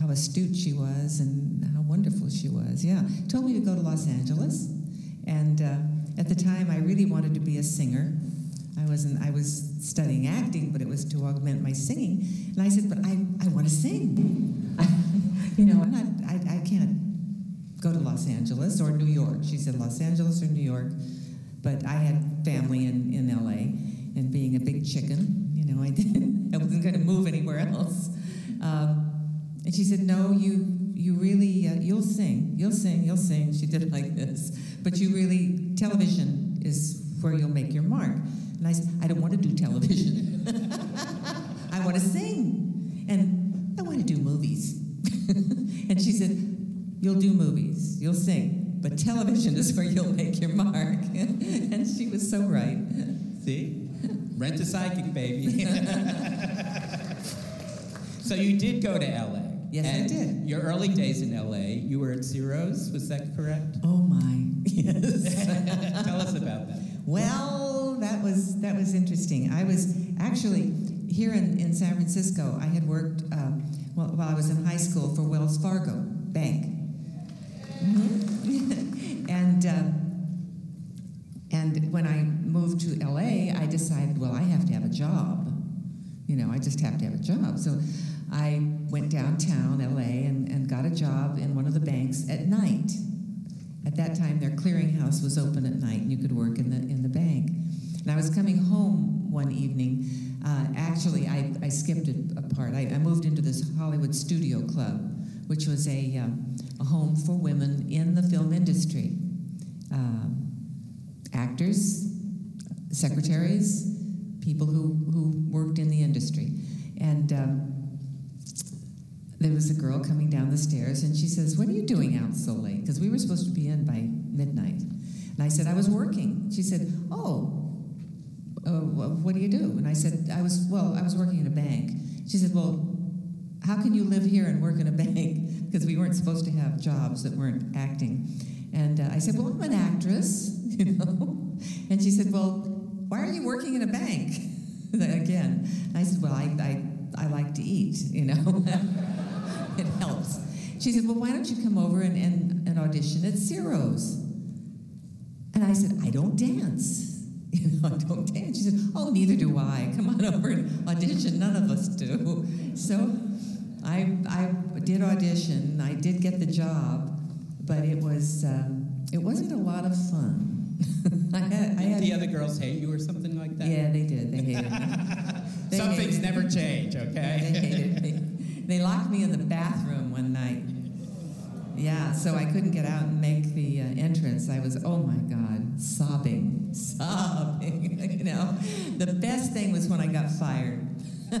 how astute she was and how wonderful she was. Yeah, told me to go to Los Angeles, and uh, at the time I really wanted to be a singer. I wasn't. I was studying acting, but it was to augment my singing. And I said, "But I, I want to sing. you know, I'm not. I, I can't go to Los Angeles or New York." She said, "Los Angeles or New York." But I had family in, in LA, and being a big chicken, you know, I didn't. I wasn't going to move anywhere else. Um, and she said, "No, you you really uh, you'll sing, you'll sing, you'll sing." She did it like this, but you really television is where you'll make your mark. And I said, "I don't want to do television. I want to sing, and I want to do movies." and she said, "You'll do movies, you'll sing, but television is where you'll make your mark." and she was so right. See? Rent a psychic, baby. so you did go to LA. Yes, I did. Your early days in LA, you were at Ciro's, was that correct? Oh my, yes. Tell us about that. Well, that was that was interesting. I was actually here in, in San Francisco. I had worked uh, while, I was in high school for Wells Fargo Bank, Mhm. and uh, and when I moved to LA, I decided, well, I have to have a job. You know, I just have to have a job. So I went downtown LA and, and got a job in one of the banks at night. At that time, their clearinghouse was open at night, and you could work in the in the bank. And I was coming home one evening. Uh, actually, I, I skipped a, part. I, I moved into this Hollywood Studio Club, which was a, um, a home for women in the film industry. Um, actors, secretaries, people who, who worked in the industry. And um, there was a girl coming down the stairs, and she says, What are you doing out so late? Because we were supposed to be in by midnight. And I said, I was working. She said, Oh, what do you do? And I said, I was, well, I was working in a bank. She said, Well, how can you live here and work in a bank? Because we weren't supposed to have jobs that weren't acting. And uh, I said, Well, I'm an actress, you know. And she said, Well, why are you working in a bank? Again. And I said, Well, I, I, I like to eat, you know. it helps. She said, Well, why don't you come over and, and, and audition at Ciro's? And I said, I don't dance. You know, I don't dance. She said, Oh, neither do I. Come on over and audition. None of us do. So I, I did audition. I did get the job, but it was um, it wasn't a lot of fun. I had, I had the other girls hate you or something like that? Yeah, they did. They hated me. They Some things hated never change, okay? They hated me. They locked me in the bathroom one night. Yeah, so I couldn't get out and make the uh, entrance. I was, oh my God, sobbing, sobbing. you know, the best thing was when I got fired.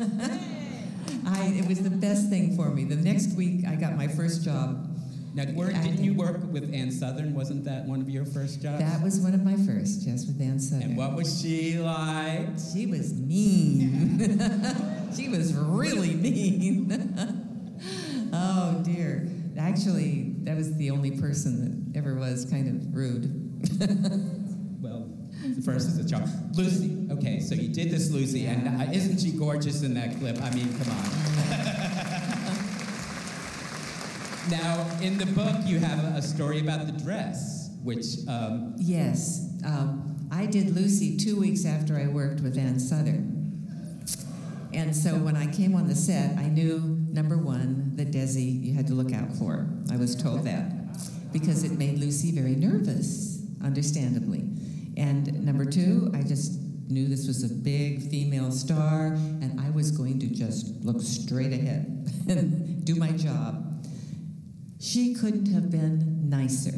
I, it was the best thing for me. The next week, I got my first job. Now, were, didn't you work with Ann Sothern? Wasn't that one of your first jobs? That was one of my first, yes, with Ann Sothern. And what was she like? She was mean. she was really mean. oh dear. Actually, that was the only person that ever was kind of rude. Well, the first is a job. Lucy. Okay, so you did this, Lucy, and uh, isn't she gorgeous in that clip? I mean, come on. now, in the book, you have a story about the dress, which um, yes, um, I did Lucy two weeks after I worked with Ann Sothern. And so when I came on the set, I knew number one that Desi you had to look out for. I was told that because it made Lucy very nervous, understandably. And number two, I just knew this was a big female star, and I was going to just look straight ahead and do my job. She couldn't have been nicer.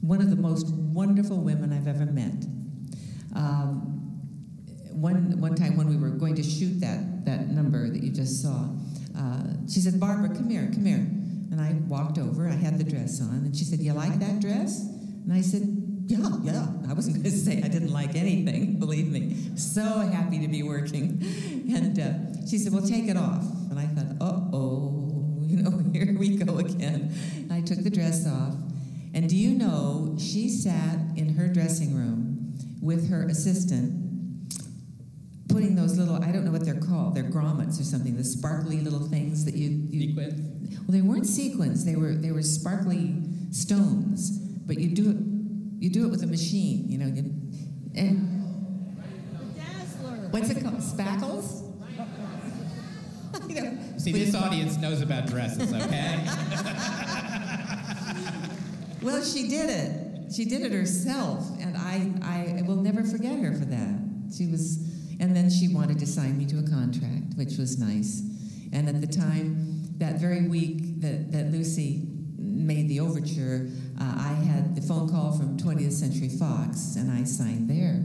One of the most wonderful women I've ever met. Um, one, one time when we were going to shoot that, that number that you just saw, uh, she said, Barbara, come here, come here. And I walked over, I had the dress on, and she said, You like that dress? And I said, Yeah, yeah. I wasn't going to say I didn't like anything, believe me. So happy to be working. And uh, she said, Well, take it off. And I thought, Uh oh, you know, here we go again. And I took the dress off. And do you know, she sat in her dressing room with her assistant putting those little, I don't know what they're called, they're grommets or something, the sparkly little things that you. you Well, they weren't sequins, they were, they were sparkly stones, but you do it, you do it with a machine, you know. You, eh. and What's it called? Spackles? You know, see, this audience knows about dresses, okay? Well, she did it. She did it herself, and I, I will never forget her for that. She was, and then she wanted to sign me to a contract, which was nice. And at the time, that very week that, that Lucy made the overture, uh, I had the phone call from 20th Century Fox, and I signed there.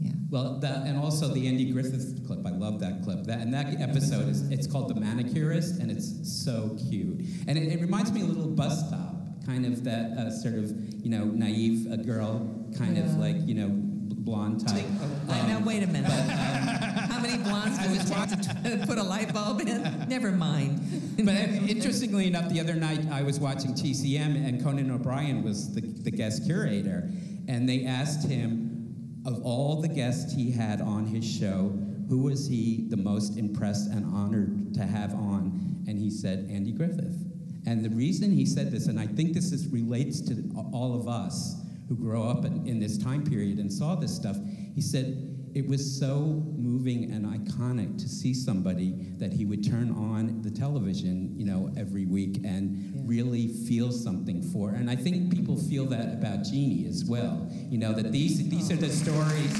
Yeah. Well, that, and also the Andy Griffith clip. I love that clip. That, and that episode is it's called The Manicurist, and it's so cute. And it, it reminds me a little bus stop, kind of that uh, sort of you know naive uh, girl, kind of like you know blonde type. Uh, now, wait a minute. How many blondes do it take to put a light bulb in? Never mind. But uh, interestingly enough, the other night I was watching TCM, and Conan O'Brien was the, the guest curator, and they asked him, of all the guests he had on his show, who was he the most impressed and honored to have on? And he said, Andy Griffith. And the reason he said this, and I think this is, relates to all of us who grow up in, in this time period and saw this stuff, he said, it was so moving and iconic to see somebody that he would turn on the television, you know, every week and really feel something for. And I think people feel that about Jeannie as well. You know, that these these are the stories,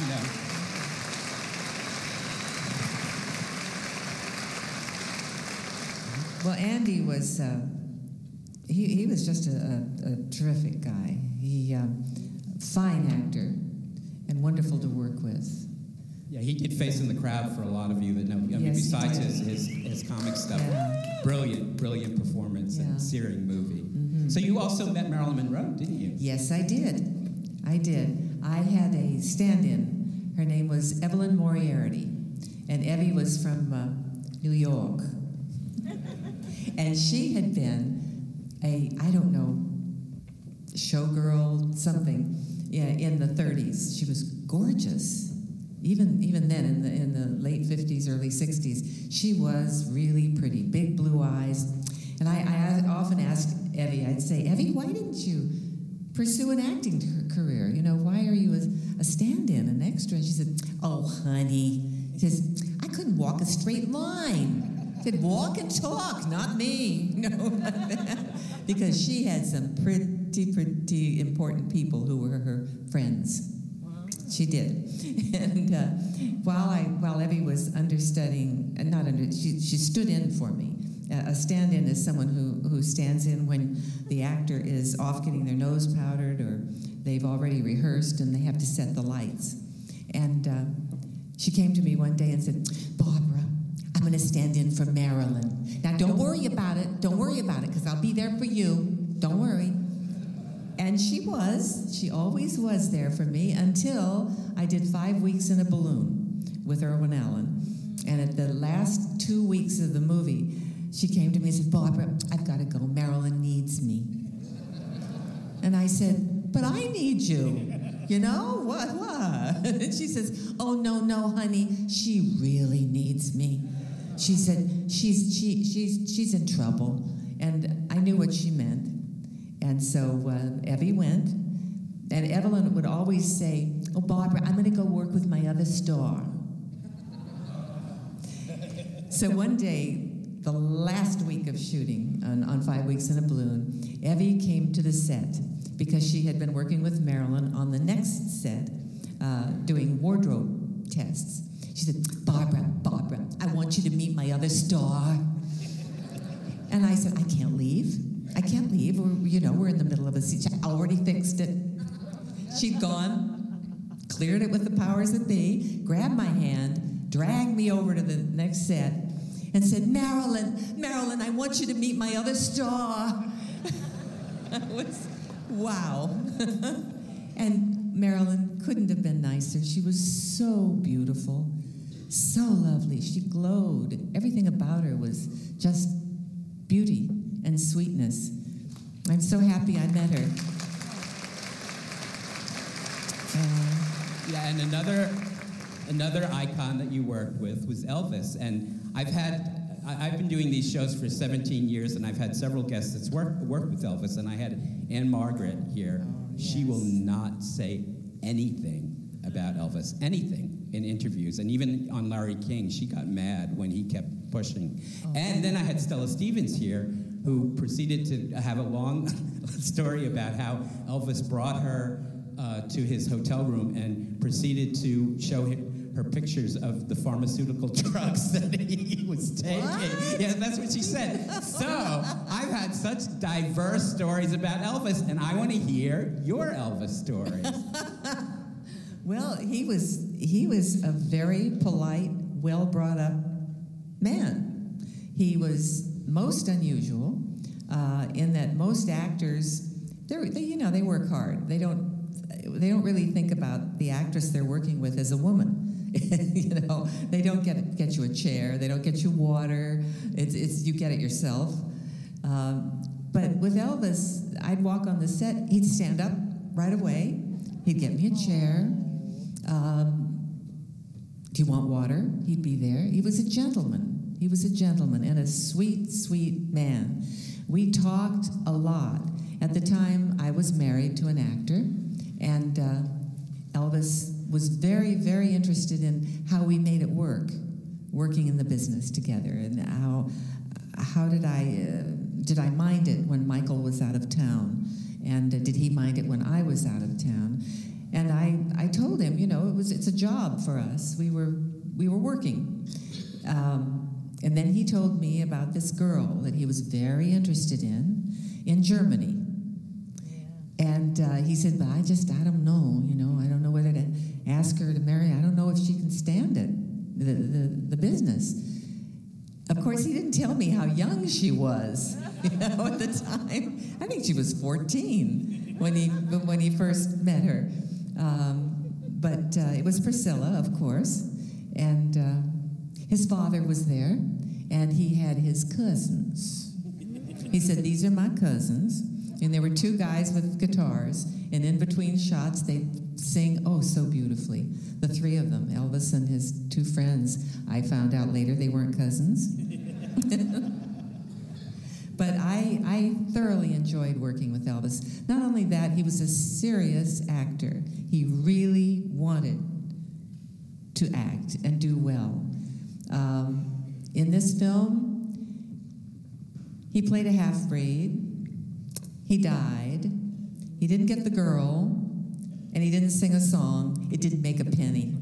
you know. Well, Andy was uh, he, he was just a, a, a terrific guy. He um, fine actor and wonderful to work with. Yeah, he did Face in the Crowd for a lot of you that know. I mean, Yes, besides his, his, his comic stuff, Yeah. brilliant, brilliant performance Yeah. and searing movie. Mhm. So you also met Marilyn Monroe, didn't you? Yes, I did. I did. I had a stand-in. Her name was Evelyn Moriarty, and Evie was from uh, New York, and she had been a I don't know showgirl something yeah, in the 30s. She was gorgeous. Even even then in the in the late 50s, early 60s, she was really pretty. Big blue eyes. And I, I often asked Evie, I'd say, Evie, why didn't you pursue an acting career? You know, why are you a, a stand-in, an extra? She said, Oh, honey. She says, I couldn't walk a straight line. Said, walk and talk, not me. No, because she had some pretty, pretty important people who were her friends. She did, and uh, while I while Evie was understudying, uh, not under, she she stood in for me. Uh, a stand-in is someone who who stands in when the actor is off getting their nose powdered or they've already rehearsed and they have to set the lights. And uh, she came to me one day and said, I'm going to stand in for Marilyn. Now, don't worry about it. Don't worry about it because I'll be there for you. Don't worry. And she was. She always was there for me until I did five weeks in a balloon with Irwin Allen. And at the last two weeks of the movie, she came to me and said, Barbara, I've got to go. Marilyn needs me. And I said, But I need you. You know, what, what? And she says, Oh, no, no, honey, she really needs me. She said, She's, she, she's, she's in trouble. And I knew what she meant. And so uh, Evie went. And Evelyn would always say, Oh, Barbara, I'm going to go work with my other star. So one day, the last week of shooting on, on Five Weeks in a Balloon, Evie came to the set because she had been working with Marilyn on the next set uh, doing wardrobe tests. She said, Barbara, Barbara, I want you to meet my other star. And I said, I can't leave. I can't leave. We're, you know, we're in the middle of a siege. I already fixed it. She'd gone, cleared it with the powers that be, grabbed my hand, dragged me over to the next set, and said, Marilyn, Marilyn, I want you to meet my other star. Was, wow. and Marilyn couldn't have been nicer. She was so beautiful, so lovely. She glowed. Everything about her was just beauty and sweetness. I'm so happy I met her. Uh, yeah, and another another icon that you worked with was Elvis, and I've had I, I've been doing these shows for 17 years, and I've had several guests that's worked worked with Elvis, and I had Ann-Margret here. Oh, she will not say anything about Elvis, anything in interviews, and even on Larry King, she got mad when he kept pushing. And then I had Stella Stevens here, who proceeded to have a long story about how Elvis brought her uh, to his hotel room and proceeded to show him her pictures of the pharmaceutical drugs that he was taking. Yeah, that's what she said. So I've had such diverse stories about Elvis, and I want to hear your Elvis story. Well, he was he was a very polite, well brought up man. He was most unusual uh, in that most actors, they're, you know they work hard. They don't they don't really think about the actress they're working with as a woman. you know, they don't get get you a chair. They don't get you water. It's it's you get it yourself. Um, but with Elvis, I'd walk on the set. He'd stand up right away, He'd get me a chair. Um, do you want water? He'd be there. He was a gentleman. He was a gentleman and a sweet, sweet man. We talked a lot. At the time, I was married to an actor, and uh, Elvis was very, very interested in how we made it work, working in the business together, and how how did I uh, did I mind it when Michael was out of town, and uh, did he mind it when I was out of town? And I, I told him, you know, it was it's a job for us. We were we were working. Um, and then he told me about this girl that he was very interested in in Germany. And uh, he said, but I just, I don't know, you know, I don't know whether to ask her to marry. I don't know if she can stand it, the, the, the business. Of course, he didn't tell me how young she was, you know, at the time. I think she was 14 when he, when he first met her. Um, but uh, it was Priscilla, of course. And uh, his father was there, and he had his cousins. He said, These are my cousins. And there were two guys with guitars, and in between shots, they'd sing, oh, so beautifully. The three of them, Elvis and his two friends. I found out later they weren't cousins. but I, I thoroughly enjoyed working with Elvis. Not only that, he was a serious actor. He really wanted to act and do well. Um, in this film, he played a half breed. He died. He didn't get the girl, and he didn't sing a song. It didn't make a penny.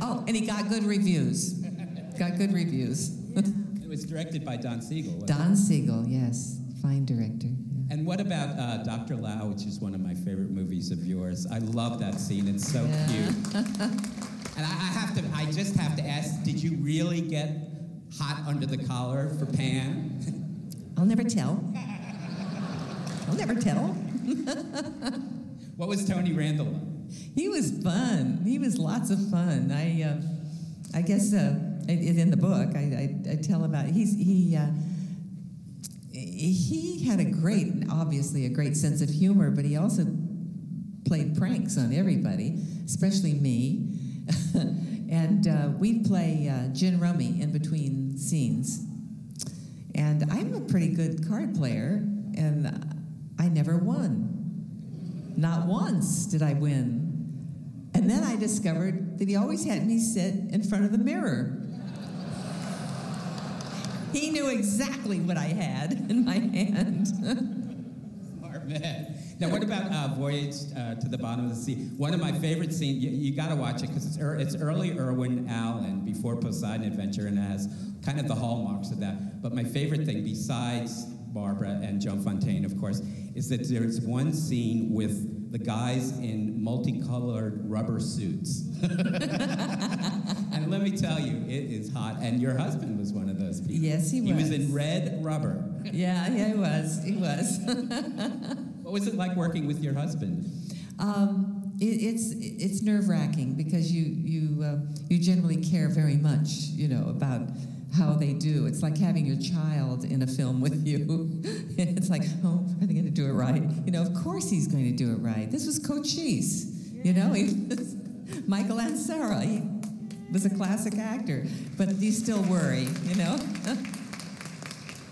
Oh, and he got good reviews. Got good reviews. It was directed by Don Siegel. wasn't it? Don Siegel, yes, fine director. And what about uh, Dr. Lao, which is one of my favorite movies of yours? I love that scene. It's so cute. And I, I have to, I just have to ask, did you really get hot under the collar for Pan? I'll never tell. I'll never tell. what was Tony Randall? He was fun. He was lots of fun. I, uh, I guess uh, in the book I, I, I tell about he's he. Uh, he had a great, obviously a great sense of humor, but he also played pranks on everybody, especially me. and uh, we'd play uh, gin rummy in between scenes. And I'm a pretty good card player, and I never won. Not once did I win. And then I discovered that he always had me sit in front of the mirror. He knew exactly what I had in my hand. Smart man. Now, what about uh, Voyage uh, to the Bottom of the Sea? One of my favorite scenes, you, you got to watch it because it's, er, it's early Irwin Allen before Poseidon Adventure and it has kind of the hallmarks of that. But my favorite thing, besides Barbara and Joan Fontaine, of course, is that there's one scene with the guys in multicolored rubber suits. and let me tell you, it is hot. And your husband was one of those people. Yes, he was. He was in red rubber. Yeah, yeah, he was. He was. What was it like working with your husband? Um, it, it's it's nerve wracking because you you uh, you generally care very much, you know, about how they do. It's like having your child in a film with you. it's like, oh, are they going to do it right? You know, of course he's going to do it right. This was Cochise, you know. He was Michael Ansara. He was a classic actor, but you still worry, you know.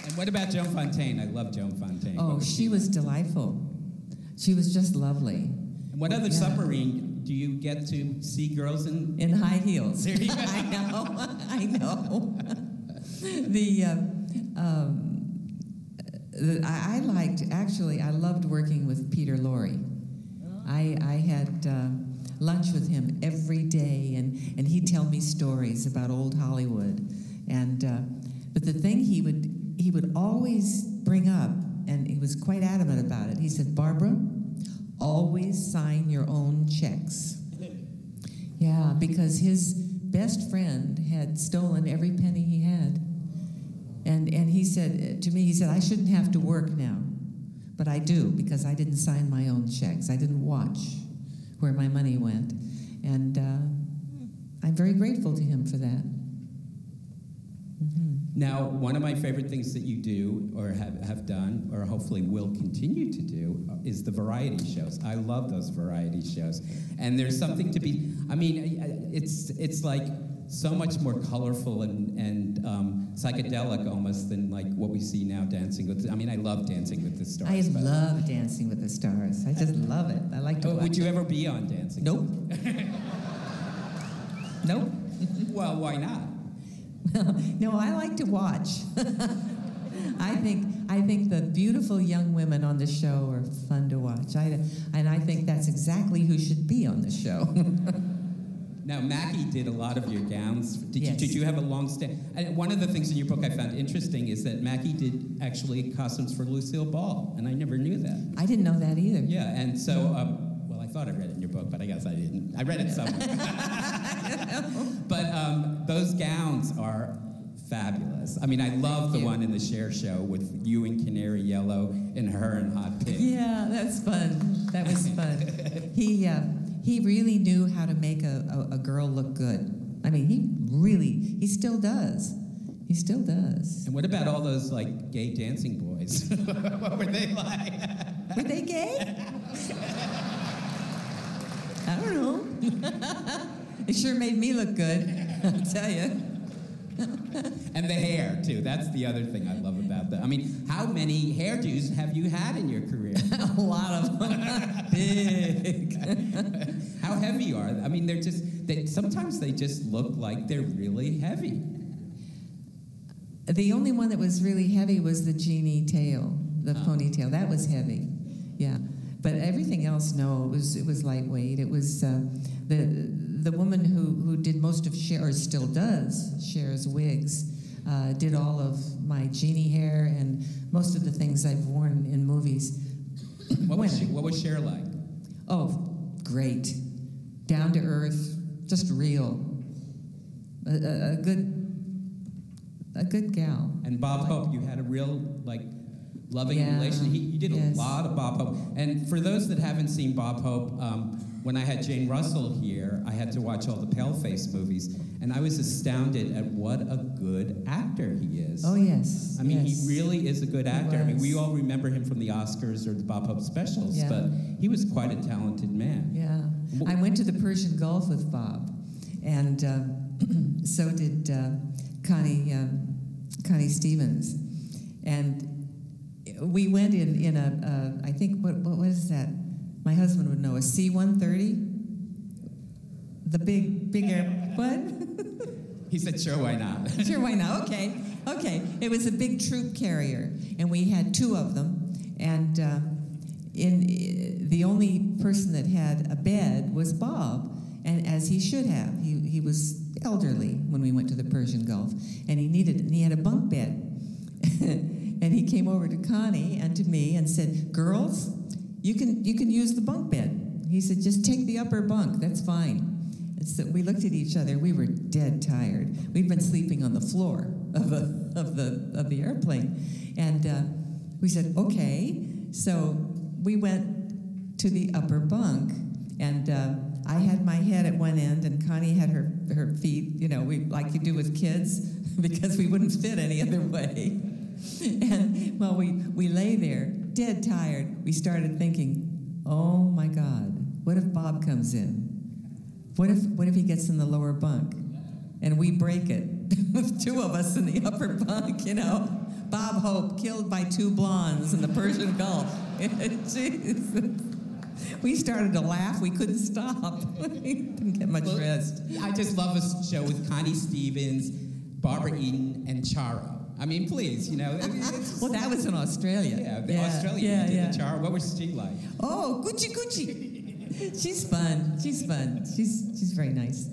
And what about Joan Fontaine? I love Joan Fontaine. oh, she was delightful. She was just lovely. And what other Yeah. submarine do you get to see girls in? In high heels. There you go. I know. I know. The, uh, um, the I, I liked actually. I loved working with Peter Lorre. I I had uh, lunch with him every day, and and he'd tell me stories about old Hollywood, and uh, but the thing he would he would always bring up, and he was quite adamant about it. He said, Barbara, always sign your own checks. Yeah, because his best friend had stolen every penny he had. And, and he said to me, he said, I shouldn't have to work now, but I do because I didn't sign my own checks. I didn't watch where my money went. And uh, I'm very grateful to him for that. Now, one of my favorite things that you do or have, have done or hopefully will continue to do uh, is the variety shows. I love those variety shows. And there's something to be, I mean, uh, it's, it's like so much more colorful and, and um, psychedelic almost than like what we see now dancing with, I mean, I love Dancing with the Stars. I love Dancing with the Stars. I just love it. I like to Oh, watch would you it. ever be on Dancing? Nope. nope. well, why not? no, I like to watch. I think I think the beautiful young women on the show are fun to watch. I, and I think that's exactly who should be on the show. Now, Mackie did a lot of your gowns. Did, Yes. you, did you have a long stay? And one of the things in your book I found interesting is that Mackie did actually costumes for Lucille Ball, and I never knew that. I didn't know that either. Yeah, and so, um, well, I thought I read it in your book, but I guess I didn't. I read it somewhere. but um, those gowns are fabulous. I mean, I love the one in the Cher show with you in Canary Yellow and her in Hot Pink. Yeah, that's fun. That was fun. he uh, he really knew how to make a, a, a girl look good. I mean, he really he still does. He still does. And what about all those like gay dancing boys? what were they like? Were they gay? I don't know. it sure made me look good. I'll tell you. And the hair too. That's the other thing I love about that. I mean, how many hairdos have you had in your career? a lot of them. Big. how heavy are they? I mean, they're just. They, sometimes they just look like they're really heavy. The only one that was really heavy was the genie tail, the ponytail. That was heavy, yeah. But everything else, no, it was it was lightweight. It was uh, the the woman who who did most of Cher, or still does Cher's wigs, uh, did all of my genie hair and most of the things I've worn in movies. What was she, what was Cher like? Oh, great, down to earth, just real. A, a, a good a good gal. And Bob Hope, you had a real like loving Yeah, relation. He, you did yes. a lot of Bob Hope. And for those that haven't seen Bob Hope, um, when I had Jane Russell here, I had to watch all the Paleface movies, and I was astounded at what a good actor he is. Oh yes. I mean, yes. he really is a good actor. I mean, we all remember him from the Oscars or the Bob Hope specials, Yeah. but he was quite a talented man. Yeah. I went to the Persian Gulf with Bob, and uh, so did uh, Connie uh, Connie Stevens, and we went in in a uh, I think what what was that? My husband would know a C one thirty. The big bigger what? He said, sure, why not? sure, why not? Okay, okay. It was a big troop carrier, and we had two of them. And uh, in the only person that had a bed was Bob, and as he should have. He he was elderly when we went to the Persian Gulf, and he needed and he had a bunk bed. and he came over to Connie and to me and said, "Girls, you can you can use the bunk bed." He said, "Just take the upper bunk. That's fine." And so we looked at each other. We were dead tired. We'd been sleeping on the floor of the of the of the airplane, and uh, we said, "Okay." So we went to the upper bunk, and uh, I had my head at one end, and Connie had her her feet. You know, we like you do with kids, because we wouldn't fit any other way. And while we we lay there, dead tired, we started thinking, "Oh my God, what if Bob comes in?" What if what if he gets in the lower bunk and we break it with two of us in the upper bunk, you know? Bob Hope killed by two blondes in the Persian Gulf. Jesus We started to laugh. We couldn't stop. we didn't get much rest. I just love a show with Connie Stevens, Barbara Eden, and Charo. I mean, please, you know. well, that was in Australia. Yeah, the Yeah, Australia yeah, did yeah. the Charo. What was she like? Oh, Cuchi cuchi. She's fun. She's fun. She's she's very nice.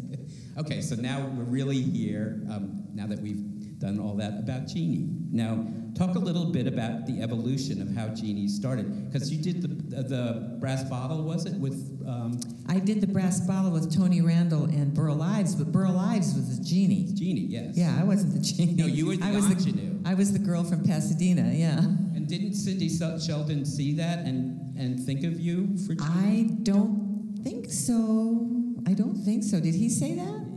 Okay, so now we're really here, um, now that we've done all that about Jeannie. Now, talk a little bit about the evolution of how Jeannie started. Because you did the, the brass bottle, was it? With um, I did the brass bottle with Tony Randall and Burl Ives, but Burl Ives was the genie. Genie, yes. Yeah, I wasn't the genie. No, you were the I was ingenue. The, I was the girl from Pasadena. Yeah. And didn't Sidney Sheldon see that and, and think of you for Jeannie? I don't think so. I don't think so. Did he say that?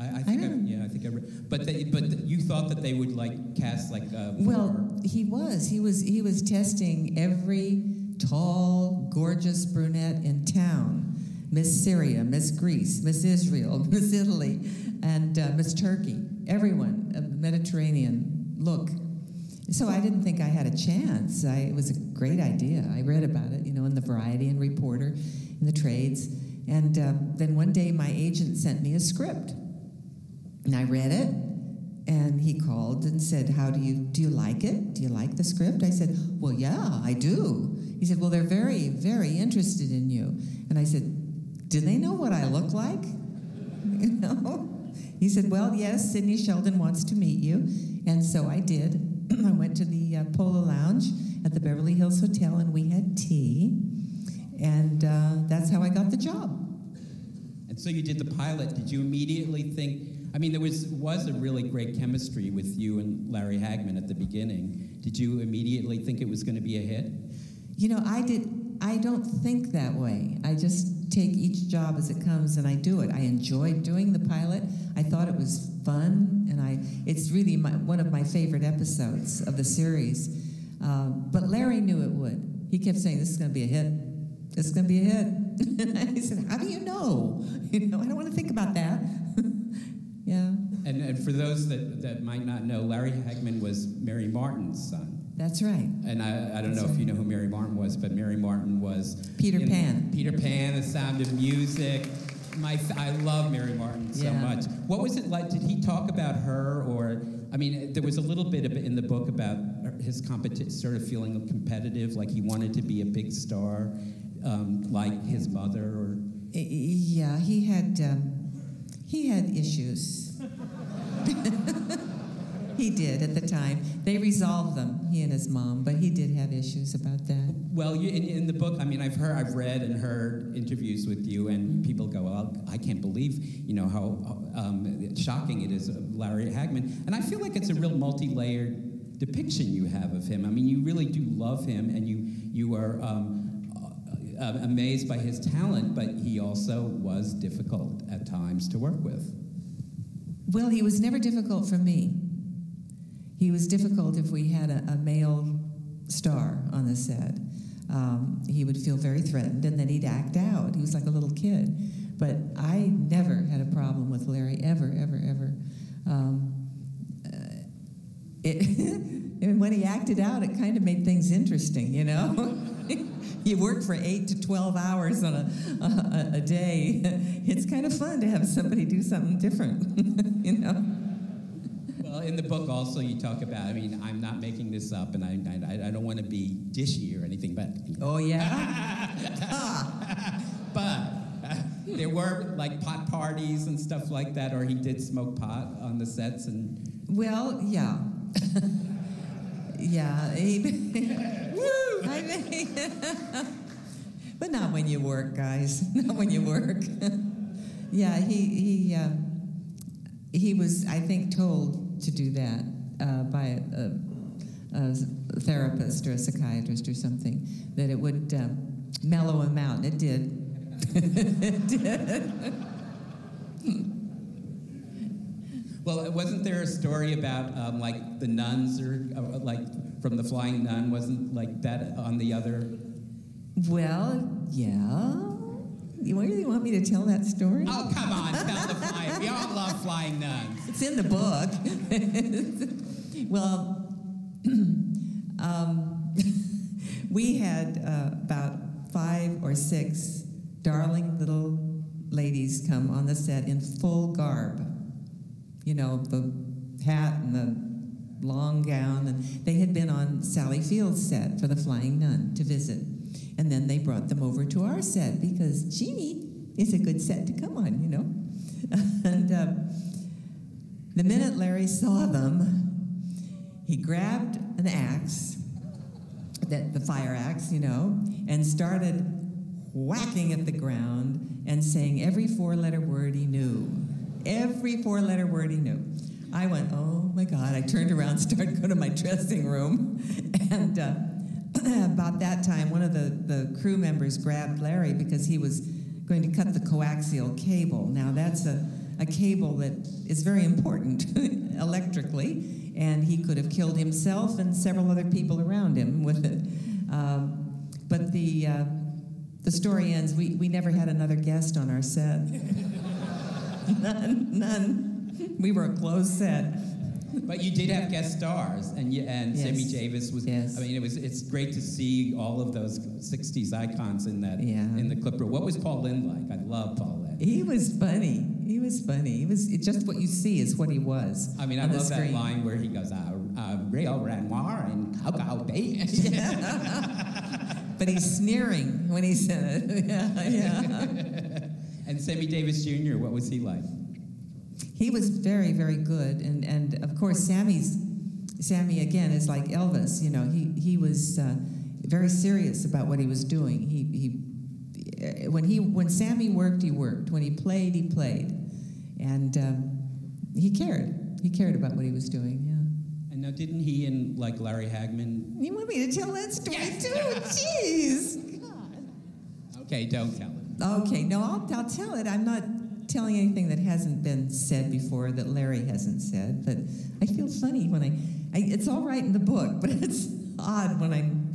I, I think I, yeah, I think I. But they, but you thought that they would like cast like uh, Well, he was. He was. He was testing every tall, gorgeous brunette in town: Miss Syria, Miss Greece, Miss Israel, Miss Italy, and uh, Miss Turkey. Everyone of the Mediterranean look. So I didn't think I had a chance. I, it was a great idea. I read about it, you know, in the Variety and Reporter, in the trades, and uh, then one day my agent sent me a script, and I read it, and he called and said, "How do you do? You like it? Do you like the script?" I said, "Well, yeah, I do." He said, "Well, they're very, very interested in you," and I said, "Do they know what I look like?" You know. He said, "Well, yes, Sidney Sheldon wants to meet you," and so I did. I went to the uh, Polo Lounge at the Beverly Hills Hotel, and we had tea, and uh, that's how I got the job. And so you did the pilot. Did you immediately think? I mean, there was was a really great chemistry with you and Larry Hagman at the beginning. Did you immediately think it was going to be a hit? You know, I did. I don't think that way. I just take each job as it comes and I do it. I enjoyed doing the pilot. I thought it was fun, and I. It's really my, one of my favorite episodes of the series. Um, but Larry knew it would. He kept saying, "This is going to be a hit. This is going to be a hit." I said, "How do you know? You know, I don't want to think about that." yeah. And, and for those that, that might not know, Larry Hagman was Mary Martin's son. That's right. And I, I don't know if you know who Mary Martin was, but Mary Martin was Peter you know, Pan. Peter Pan, The Sound of Music. My, I love Mary Martin so Yeah. much. What was it like? Did he talk about her, or I mean, there was a little bit of in the book about his competi- sort of feeling competitive, like he wanted to be a big star, um, like his mother, or Yeah, he had um, he had issues. he did at the time. They resolved them, he and his mom, but he did have issues about that. Well, you, in, in the book, I mean, I've heard, I've read and heard interviews with you, and people go, "Well, I can't believe, you know, how um, shocking it is, of Larry Hagman." And I feel like it's a real multi-layered depiction you have of him. I mean, you really do love him, and you you are um, uh, amazed by his talent, but he also was difficult at times to work with. Well, he was never difficult for me. He was difficult if we had a, a male star on the set. Um, he would feel very threatened, and then he'd act out. He was like a little kid. But I never had a problem with Larry, ever, ever, ever. Um, uh, it, and when he acted out, it kind of made things interesting, you know? you work for eight to 12 hours on a, a, a day. It's kind of fun to have somebody do something different, you know? Well, in the book also you talk about. I mean, I'm not making this up, and I I, I don't want to be dishy or anything, but Oh, yeah? but there were like pot parties and stuff like that, or he did smoke pot on the sets, and Well, yeah. yeah. He, I mean, but not when you work, guys. Not when you work. yeah, he he uh, he was, I think, told to do that uh, by a, a, therapist or a psychiatrist or something that it would um, mellow him out, and it did. it did. Well, wasn't there a story about um, like the nuns or uh, like from the Flying Nun? Wasn't like that on the other? Well, yeah. You really want me to tell that story? Oh, come on, tell the flying. We all love flying nuns. It's in the book. well, um, we had uh, about five or six darling little ladies come on the set in full garb. You know, the hat and the long gown, and they had been on Sally Field's set for The Flying Nun to visit. And then they brought them over to our set because Jeannie is a good set to come on, you know. and uh, the minute Larry saw them, he grabbed an axe, that the fire axe, you know, and started whacking at the ground and saying every four-letter word he knew. Every four-letter word he knew. I went, oh my God. I turned around, started going to my dressing room, and uh, about that time, one of the, the crew members grabbed Larry because he was going to cut the coaxial cable. Now, that's a, a cable that is very important electrically, and he could have killed himself and several other people around him with it. Um, but the uh, the story ends. We we never had another guest on our set. none, none. We were a closed set. But you did have guest stars, and you, and Sammy Yes. Davis was. Yes. I mean, it was. It's great to see all of those '60s icons in that Yeah. in the clip. What was Paul Lynde like? I love Paul Lynde. He was funny. He was funny. He was it, just what you see is what he was. I mean, I love that line where he goes, uh, uh, "Real Renoir and Cocoa Beach." But he's sneering when he said it. yeah, yeah. and Sammy Davis Jr. What was he like? He was very, very good, and and of course Sammy's Sammy again is like Elvis. You know, he he was uh, very serious about what he was doing. He he when he when Sammy worked, he worked. When he played, he played, and um, he cared. He cared about what he was doing. Yeah. And now, didn't he and like Larry Hagman? You want me to tell that story too? Jeez. God. Okay, don't tell. Okay, no, I'll, I'll tell it. I'm not telling anything that hasn't been said before that Larry hasn't said, but I feel funny when I, I it's all right in the book, but it's odd when I'm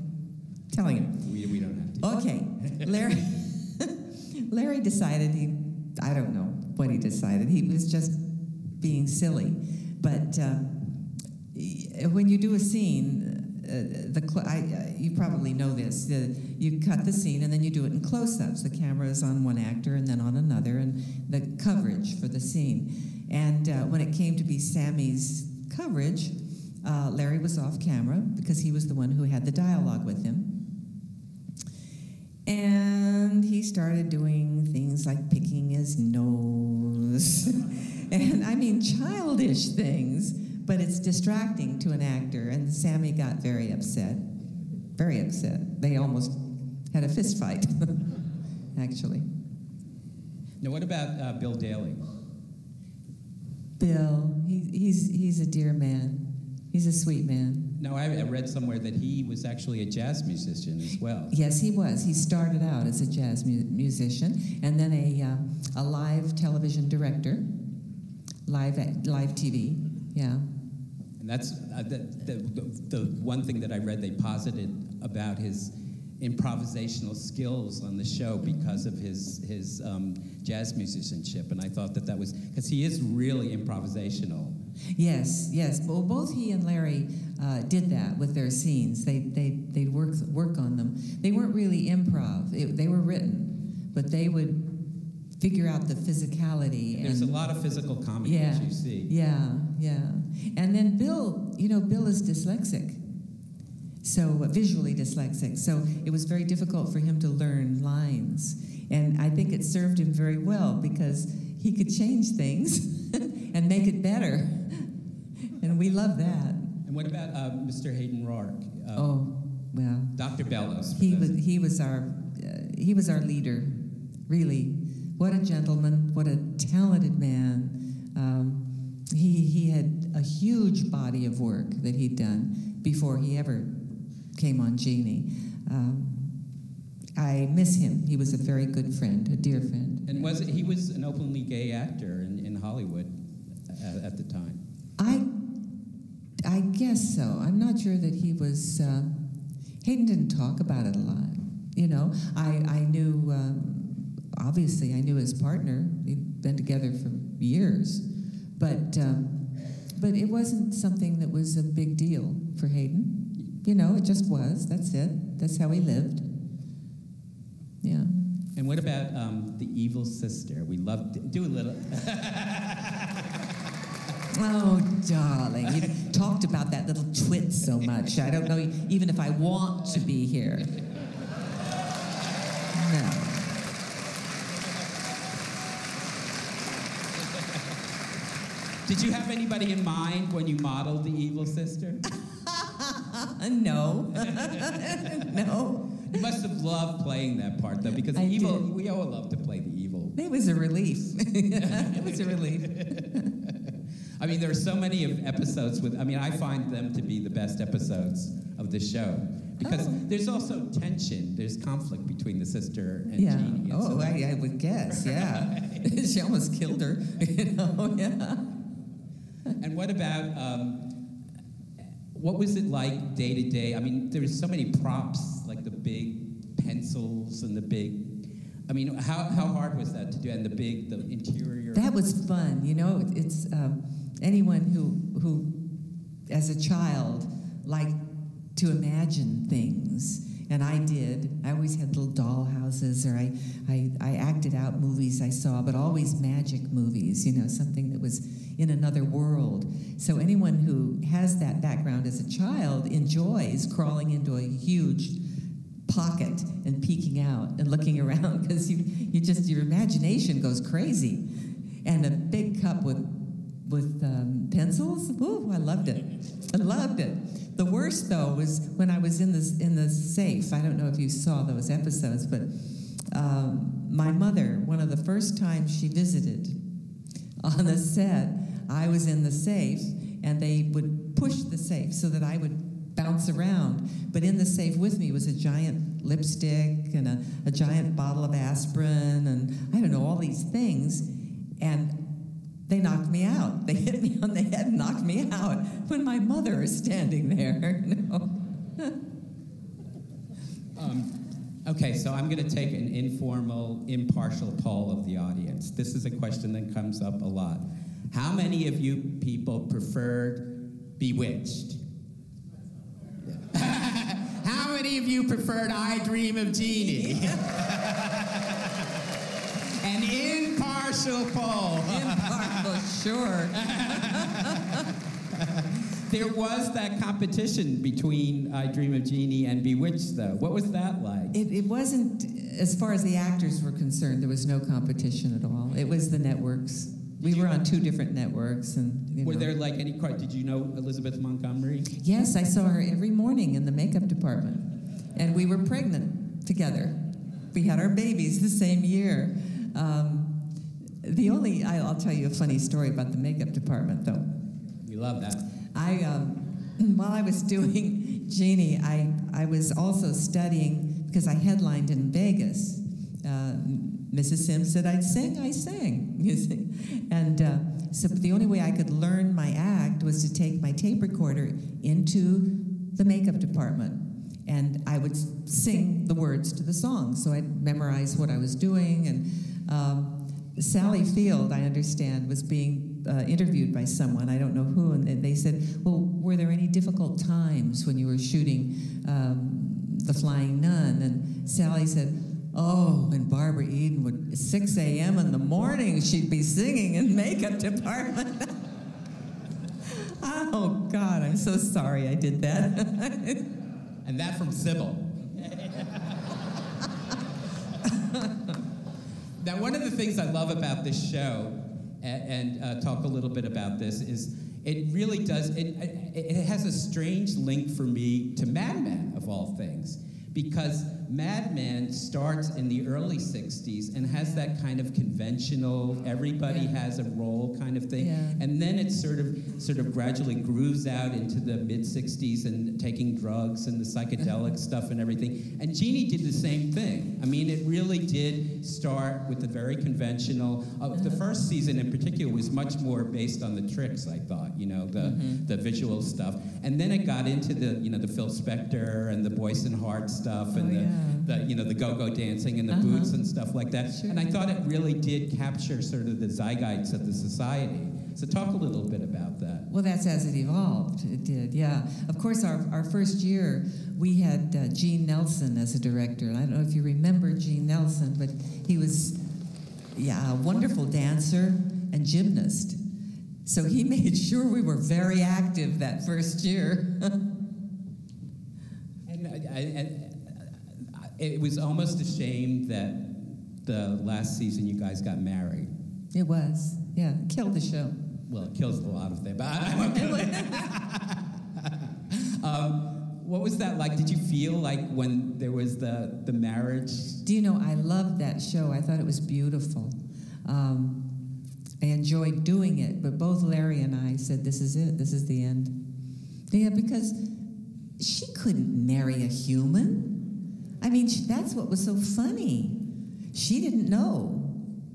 telling it. We, we don't have to. Okay, Larry. Larry decided he, I don't know what he decided. He was just being silly, but uh, when you do a scene, uh, the I, uh, you probably know this. The, you cut the scene and then you do it in close-ups. The camera is on one actor and then on another, and the coverage for the scene. And uh, when it came to be Sammy's coverage, uh, Larry was off camera because he was the one who had the dialogue with him. And he started doing things like picking his nose. and I mean, childish things, but it's distracting to an actor. And Sammy got very upset. Very upset. They almost had a fist fight, actually. Now, what about uh, Bill Daily? Bill, he, he's, he's a dear man. He's a sweet man. No, I, read somewhere that he was actually a jazz musician as well. Yes, he was. He started out as a jazz mu- musician and then a, uh, a live television director, live, live TV. Yeah. And that's uh, the, the, the, the one thing that I read they posited about his improvisational skills on the show because of his, his um, jazz musicianship. And I thought that that was, because he is really improvisational. Yes, yes. Well, both he and Larry uh, did that with their scenes. They they they'd work work on them. They weren't really improv. It, they were written, but they would figure out the physicality. There's a lot of physical comedy yeah, that you see. yeah, yeah. And then Bill, you know, Bill is dyslexic, so visually dyslexic. So it was very difficult for him to learn lines, and I think it served him very well because he could change things and make it better, and we love that. And what about uh, Mr. Hayden Rorke? Uh, Oh, well. Dr. Bellows. He those- was he was our uh, he was our leader, really. What a gentleman! What a talented man! Um, he he had a huge body of work that he'd done before he ever came on Jeannie. Um, I miss him. He was a very good friend, a dear friend. And was it, he was an openly gay actor in, in Hollywood at, at the time? I I guess so. I'm not sure that he was. Uh, Hayden didn't talk about it a lot. You know, I I knew. Um, obviously, I knew his partner. They'd been together for years, but um, but it wasn't something that was a big deal for Hayden. You know, it just was. That's it. That's how he lived. Yeah. And what about um, the evil sister? We love to do a little. Oh, darling, you've talked about that little twit so much. I don't know even if I want to be here. No. Did you have anybody in mind when you modeled the evil sister? no. no. You must have loved playing that part though, because I evil. did. We all love to play the evil. It was a relief. it was a relief. I mean, there are so many of episodes with. I mean, I find them to be the best episodes of the show because there's also tension. There's conflict between the sister and Yeah. Jeannie. and so Oh, I, I would guess. Yeah. she almost killed her. You know, yeah. And what about um, what was it like day to day? I mean, there was so many props, like the big pencils and the big. I mean, how, how hard was that to do? And the big, the interior. That was fun. You know, it's um, anyone who who, as a child, liked to imagine things, and I did. I always had little doll houses, or I, I I acted out movies I saw, but always magic movies. You know, something that was in another world. So anyone who has that background as a child enjoys crawling into a huge pocket and peeking out and looking around because you, you just your imagination goes crazy and a big cup with with um, pencils Ooh, i loved it i loved it the worst though was when i was in the in the safe i don't know if you saw those episodes but um, my mother one of the first times she visited on the set i was in the safe and they would push the safe so that i would bounce around. But in the safe with me was a giant lipstick and a, a giant bottle of aspirin and I don't know, all these things. And they knocked me out. They hit me on the head and knocked me out when my mother is standing there. know. Um, okay, so I'm going to take an informal, impartial poll of the audience. This is a question that comes up a lot. How many of you people preferred Bewitched? How many of you preferred I Dream of Jeannie? An impartial poll. Impartial, sure. there was that competition between I Dream of Jeannie and Bewitched, though. What was that like? It, it wasn't, as far as the actors were concerned, there was no competition at all. It was the networks. We were on two different networks, and you Were know. there like any? Did you know Elizabeth Montgomery? Yes, I saw her every morning in the makeup department, and we were pregnant together. We had our babies the same year. Um, the only I, I'll tell you a funny story about the makeup department, though. We love that. I um, while I was doing Jeannie, I I was also studying because I headlined in Vegas. Uh, Mrs. Sims said I'd sing, I sang. You see, and uh, so the only way I could learn my act was to take my tape recorder into the makeup department, and I would sing the words to the song. So I'd memorize what I was doing, and um, Sally Field, I understand, was being uh, interviewed by someone, I don't know who, and they said, Well, were there any difficult times when you were shooting um, The Flying Nun? And Sally said, Oh, and Barbara Eden would, 6 a.m. in the morning, she'd be singing in makeup department. oh, God, I'm so sorry I did that. and that from Sybil. Now, one of the things I love about this show, and, and uh, talk a little bit about this, is it really does, it, it, it has a strange link for me to Mad Men, of all things. Because Mad Men starts in the early 60s and has that kind of conventional, everybody has a role kind of thing. Yeah. And then it sort of sort of gradually grooves out into the mid 60s and taking drugs and the psychedelic stuff and everything. And Jeannie did the same thing. I mean, it really did start with the very conventional. Uh, the first season in particular was much more based on the tricks, I thought, you know, the, Mhm. the visual stuff. And then it got into the, you know, the Phil Spector and the Boyce and Hart stuff and Oh, the, yeah. The, you know, the go-go dancing and the Uh-huh. boots and stuff like that. And I thought it really did capture sort of the zeitgeist of the society. So talk a little bit about that. Well, that's as it evolved. It did, yeah. Of course, our, our first year, we had uh, Gene Nelson as a director. I don't know if you remember Gene Nelson, but he was, yeah, a wonderful dancer and gymnast. So he made sure we were very active that first year. And, I, I, and it was almost a shame that the last season you guys got married. it was, yeah, killed the show. Well, it kills a lot of things, but I, I won't go there. um, what was that like? Did you feel like when there was the, the marriage? Do you know, I loved that show. I thought it was beautiful. Um, I enjoyed doing it, but both Larry and I said, This is it, this is the end. Yeah, because she couldn't marry a human. I mean, that's what was so funny. She didn't know.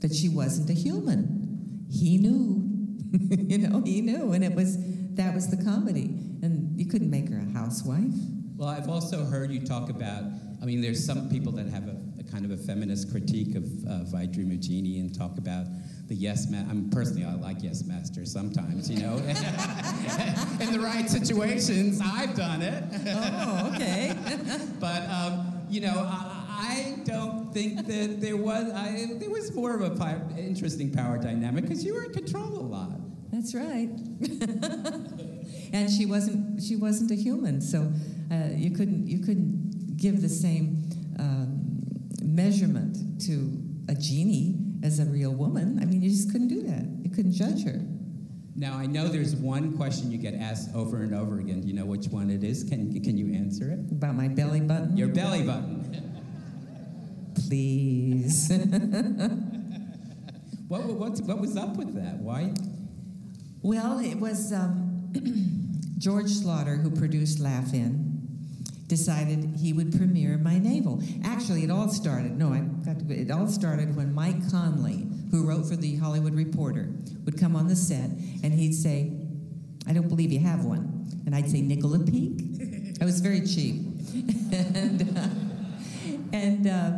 that she wasn't a human. He knew, you know, he knew, and it was that was the comedy, and you couldn't make her a housewife. Well, I've also heard you talk about. I mean, there's some people that have a, a kind of a feminist critique of, of I Dream of Jeannie and talk about the yes man. I'm personally, I like yes master sometimes. You know, in the right situations, I've done it. Oh, okay. but um, you know, I, I don't think that there was. I, there was more of a interesting power dynamic because you were in control a lot. That's right. and she wasn't she wasn't a human, so uh, you couldn't you couldn't give the same um, measurement to a genie as a real woman. I mean, you just couldn't do that. You couldn't judge her. Now I know there's one question you get asked over and over again. Do you know which one it is? Can can you answer it? About my belly button? Your belly button. Please. what, what, what was up with that? Why? Well, it was um, George Schlatter who produced Laugh In. Decided he would premiere my navel. Actually, it all started. No, I got to. It all started when Mike Connolly, who wrote for the Hollywood Reporter, would come on the set and he'd say, "I don't believe you have one," and I'd say, "Nickel a peek." I was very cheap, and uh, and uh,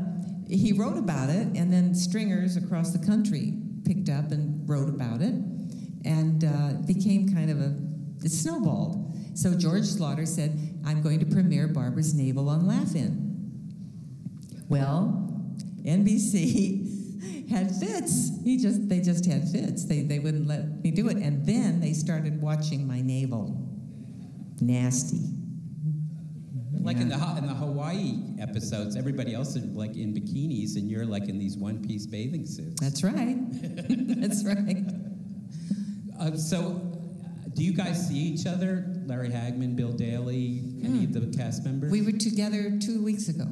he wrote about it, and then stringers across the country picked up and wrote about it, and uh, became kind of a it snowballed. So George Schlatter said, "I'm going to premiere Barbara's Navel on Laugh-In." Well, NBC had fits. He just they just had fits. They they wouldn't let me do it, and then they started watching my navel. Nasty. Like in the in the Hawaii episodes, everybody else is like in bikinis, and you're like in these one-piece bathing suits. That's right. That's right. Uh, so, do you guys see each other? Larry Hagman, Bill Daily, any of the cast members? We were together two weeks ago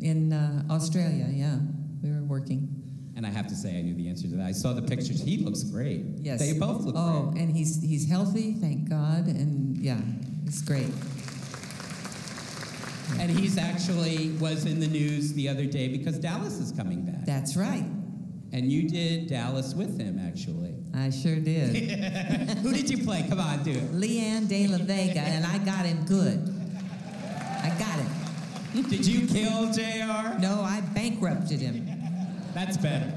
in uh, Australia. Yeah, we were working. And I have to say, I knew the answer to that. I saw the pictures. He looks great. Yes. They both look great. Oh, great. and he's he's healthy, thank God, and yeah, it's great. And he's actually was in the news the other day because Dallas is coming back. That's right. And you did Dallas with him, actually. I sure did. Who did you play? Come on, do it. LeeAnn de la Vega, and I got him good. I got him. Did you kill J.R.? No, I bankrupted him. That's better.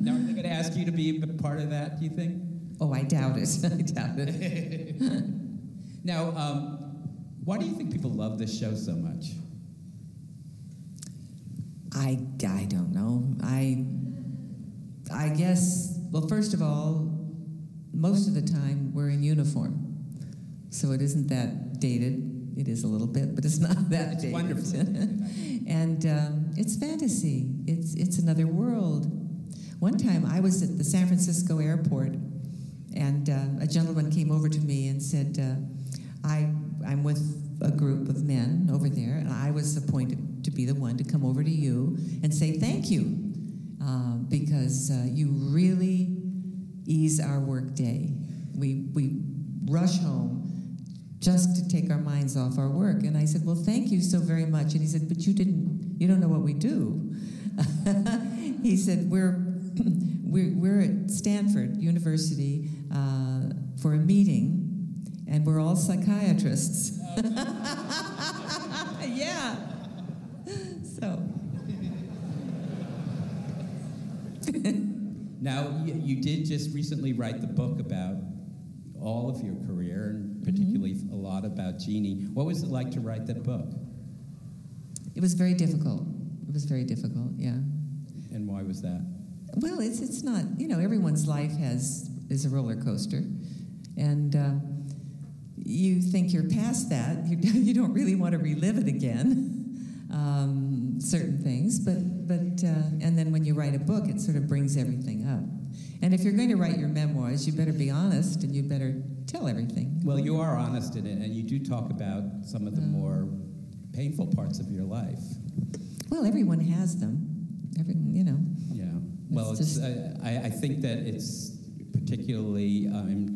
Now, are they going to ask you to be a part of that, do you think? Oh, I doubt it. I doubt it. Now, um, why do you think people love this show so much? I, I don't know. I I guess well first of all, most of the time we're in uniform. So it isn't that dated. It is a little bit, but it's not that It's dated. wonderful. and um, it's fantasy. It's it's another world. One time I was at the San Francisco airport, and uh, a gentleman came over to me and said, uh, "I I'm with a group of men over there, and I was appointed to be the one to come over to you and say thank you uh, because uh, you really ease our work day. We we rush home." Just to take our minds off our work. And I said, Well, thank you so very much. And he said, But you didn't, you don't know what we do. he said, We're, we're, we're at Stanford University uh, for a meeting, and we're all psychiatrists. yeah. So. Now, you, did just recently write the book about all of your career, and particularly a lot about Jeannie. What was it like to write that book? It was very difficult. It was very difficult, yeah. And why was that? Well, it's it's not you know everyone's life has is a roller coaster, and um, you think you're past that. You you don't really want to relive it again, um, certain things. But but uh, and then when you write a book, it sort of brings everything up. And if you're going to write your memoirs, you better be honest and you better tell everything. Well, you are honest in it, and you do talk about some of the more painful parts of your life. Well, everyone has them. Every you know. Yeah. Well, It's it's, just- I, I I think that it's particularly, um,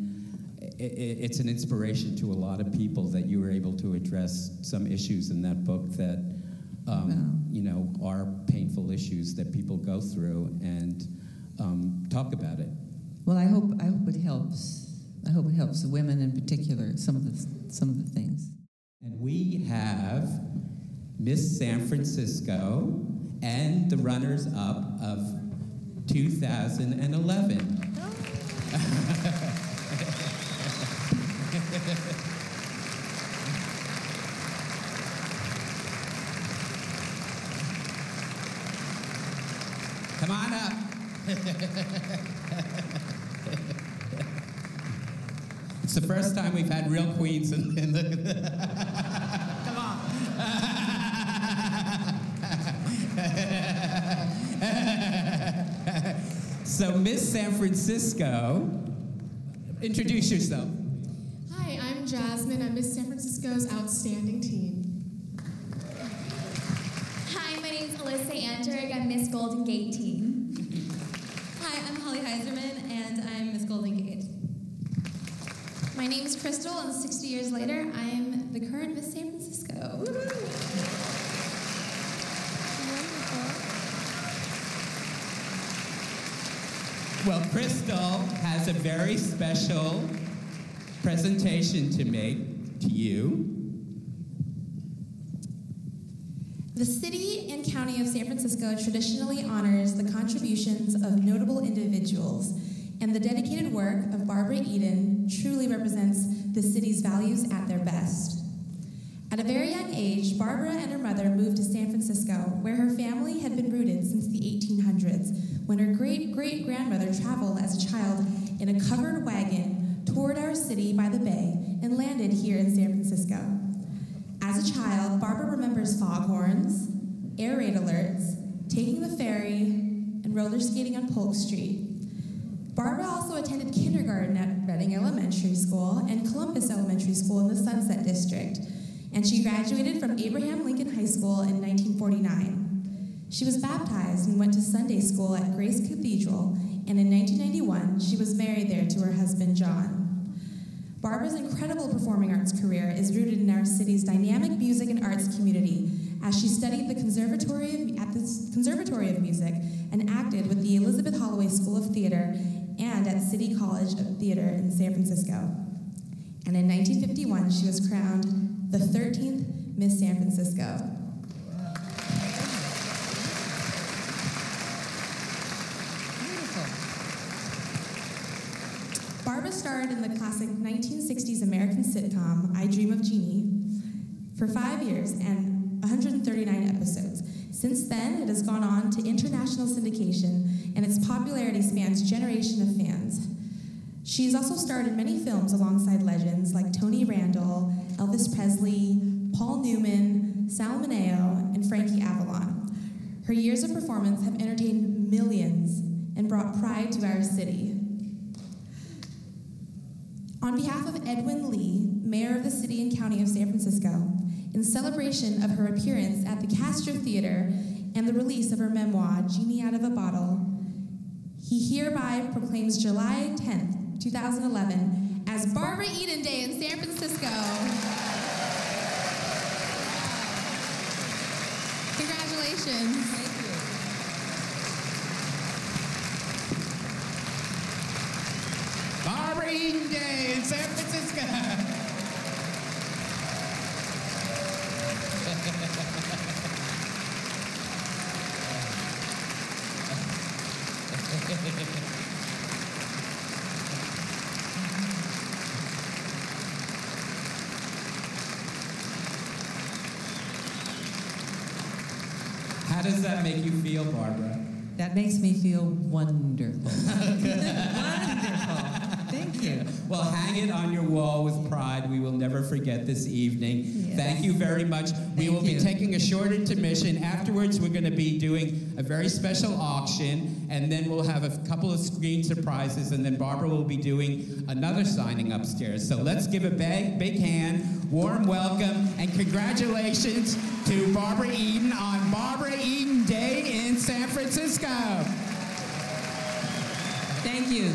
it's an inspiration to a lot of people that you were able to address some issues in that book that um, you know, are painful issues that people go through and um, talk about it. Well, I hope I hope it helps. I hope it helps women in particular. Some of the some of the things. And we have Miss San Francisco and the runners up of 2011. Come on up. it's the first time we've had real queens in, in the. Come on. so, Miss San Francisco, introduce yourself. Hi, I'm Jasmine. I'm Miss San Francisco's outstanding teen. Hi, my name's Alyssa Anderg. I'm Miss Golden Gate Teen. Hi, I'm Holly Heiserman, and I'm Miss Golden Gate. My name's Crystal, and 60 years later, I am the current Miss San Francisco. Well, Crystal has a very special presentation to make to you. The city and county of San Francisco traditionally honors the contributions of notable individuals, and the dedicated work of Barbara Eden truly represents the city's values at their best. At a very young age, Barbara and her mother moved to San Francisco, where her family had been rooted since the 1800s, when her great great grandmother traveled as a child in a covered wagon toward our city by the bay and landed here in San Francisco. As a child, Barbara remembers foghorns, air raid alerts, taking the ferry, and roller skating on Polk Street. Barbara also attended kindergarten at Redding Elementary School and Columbus Elementary School in the Sunset District, and she graduated from Abraham Lincoln High School in 1949. She was baptized and went to Sunday school at Grace Cathedral, and in 1991, she was married there to her husband, John. Barbara's incredible performing arts career is rooted in our city's dynamic music and arts community as she studied the conservatory of, at the Conservatory of Music and acted with the Elizabeth Holloway School of Theater and at City College of Theater in San Francisco. And in 1951, she was crowned the 13th Miss San Francisco. Barbara starred in the classic 1960s American sitcom I Dream of Jeannie for five years and 139 episodes. Since then, it has gone on to international syndication, and its popularity spans generation of fans. She has also starred in many films alongside legends like Tony Randall, Elvis Presley, Paul Newman, Sal Mineo, and Frankie Avalon. Her years of performance have entertained millions and brought pride to our city. On behalf of Edwin Lee, Mayor of the City and County of San Francisco, in celebration of her appearance at the Castro Theater and the release of her memoir, Jeannie Out of a Bottle, he hereby proclaims July 10th, 2011, as Barbara Eden Day in San Francisco. Congratulations. Barbara Eden Day in San Francisco. How does that make you feel, Barbara? That makes me feel wonderful. wonderful. Thank you. Well, hang it on your wall with pride. We will never forget this evening. Thank you very much. we will be taking a short intermission. Afterwards, we're going to be doing a very special auction, and then we'll have a couple of screen surprises, and then Barbara will be doing another signing upstairs. So let's give a big, big hand, warm welcome, and congratulations to Barbara Eden on Barbara Eden Day in San Francisco. Thank you.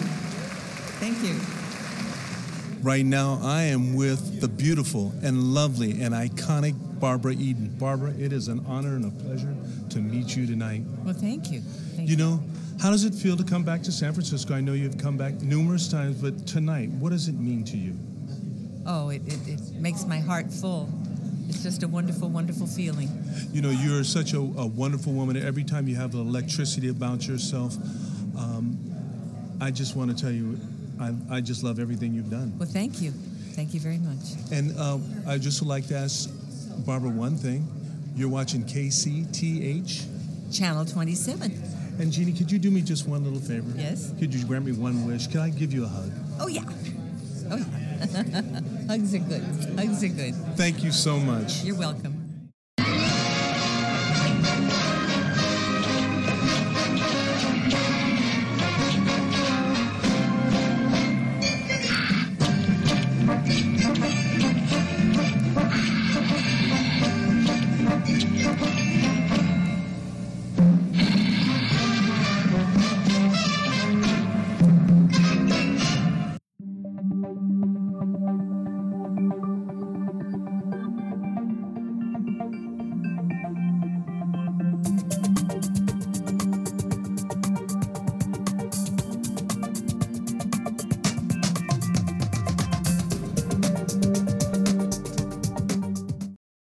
Thank you. Right now, I am with the beautiful and lovely and iconic Barbara Eden. Barbara, it is an honor and a pleasure to meet you tonight. Well, thank you. Thank You know, how does it feel to come back to San Francisco? I know you've come back numerous times, but tonight, what does it mean to you? Oh, it, it, it makes my heart full. It's just a wonderful, wonderful feeling. You know, you're such a, a wonderful woman. Every time you have the electricity about yourself, um, I just want to tell you, I, I just love everything you've done. Well, thank you. Thank you very much. And uh, I just would like to ask Barbara one thing. You're watching KCTH? Channel 27. And Jeannie, could you do me just one little favor? Yes. Could you grant me one wish? Could I give you a hug? Oh, yeah. Oh, yeah. Hugs are good. Hugs are good. Thank you so much. You're welcome.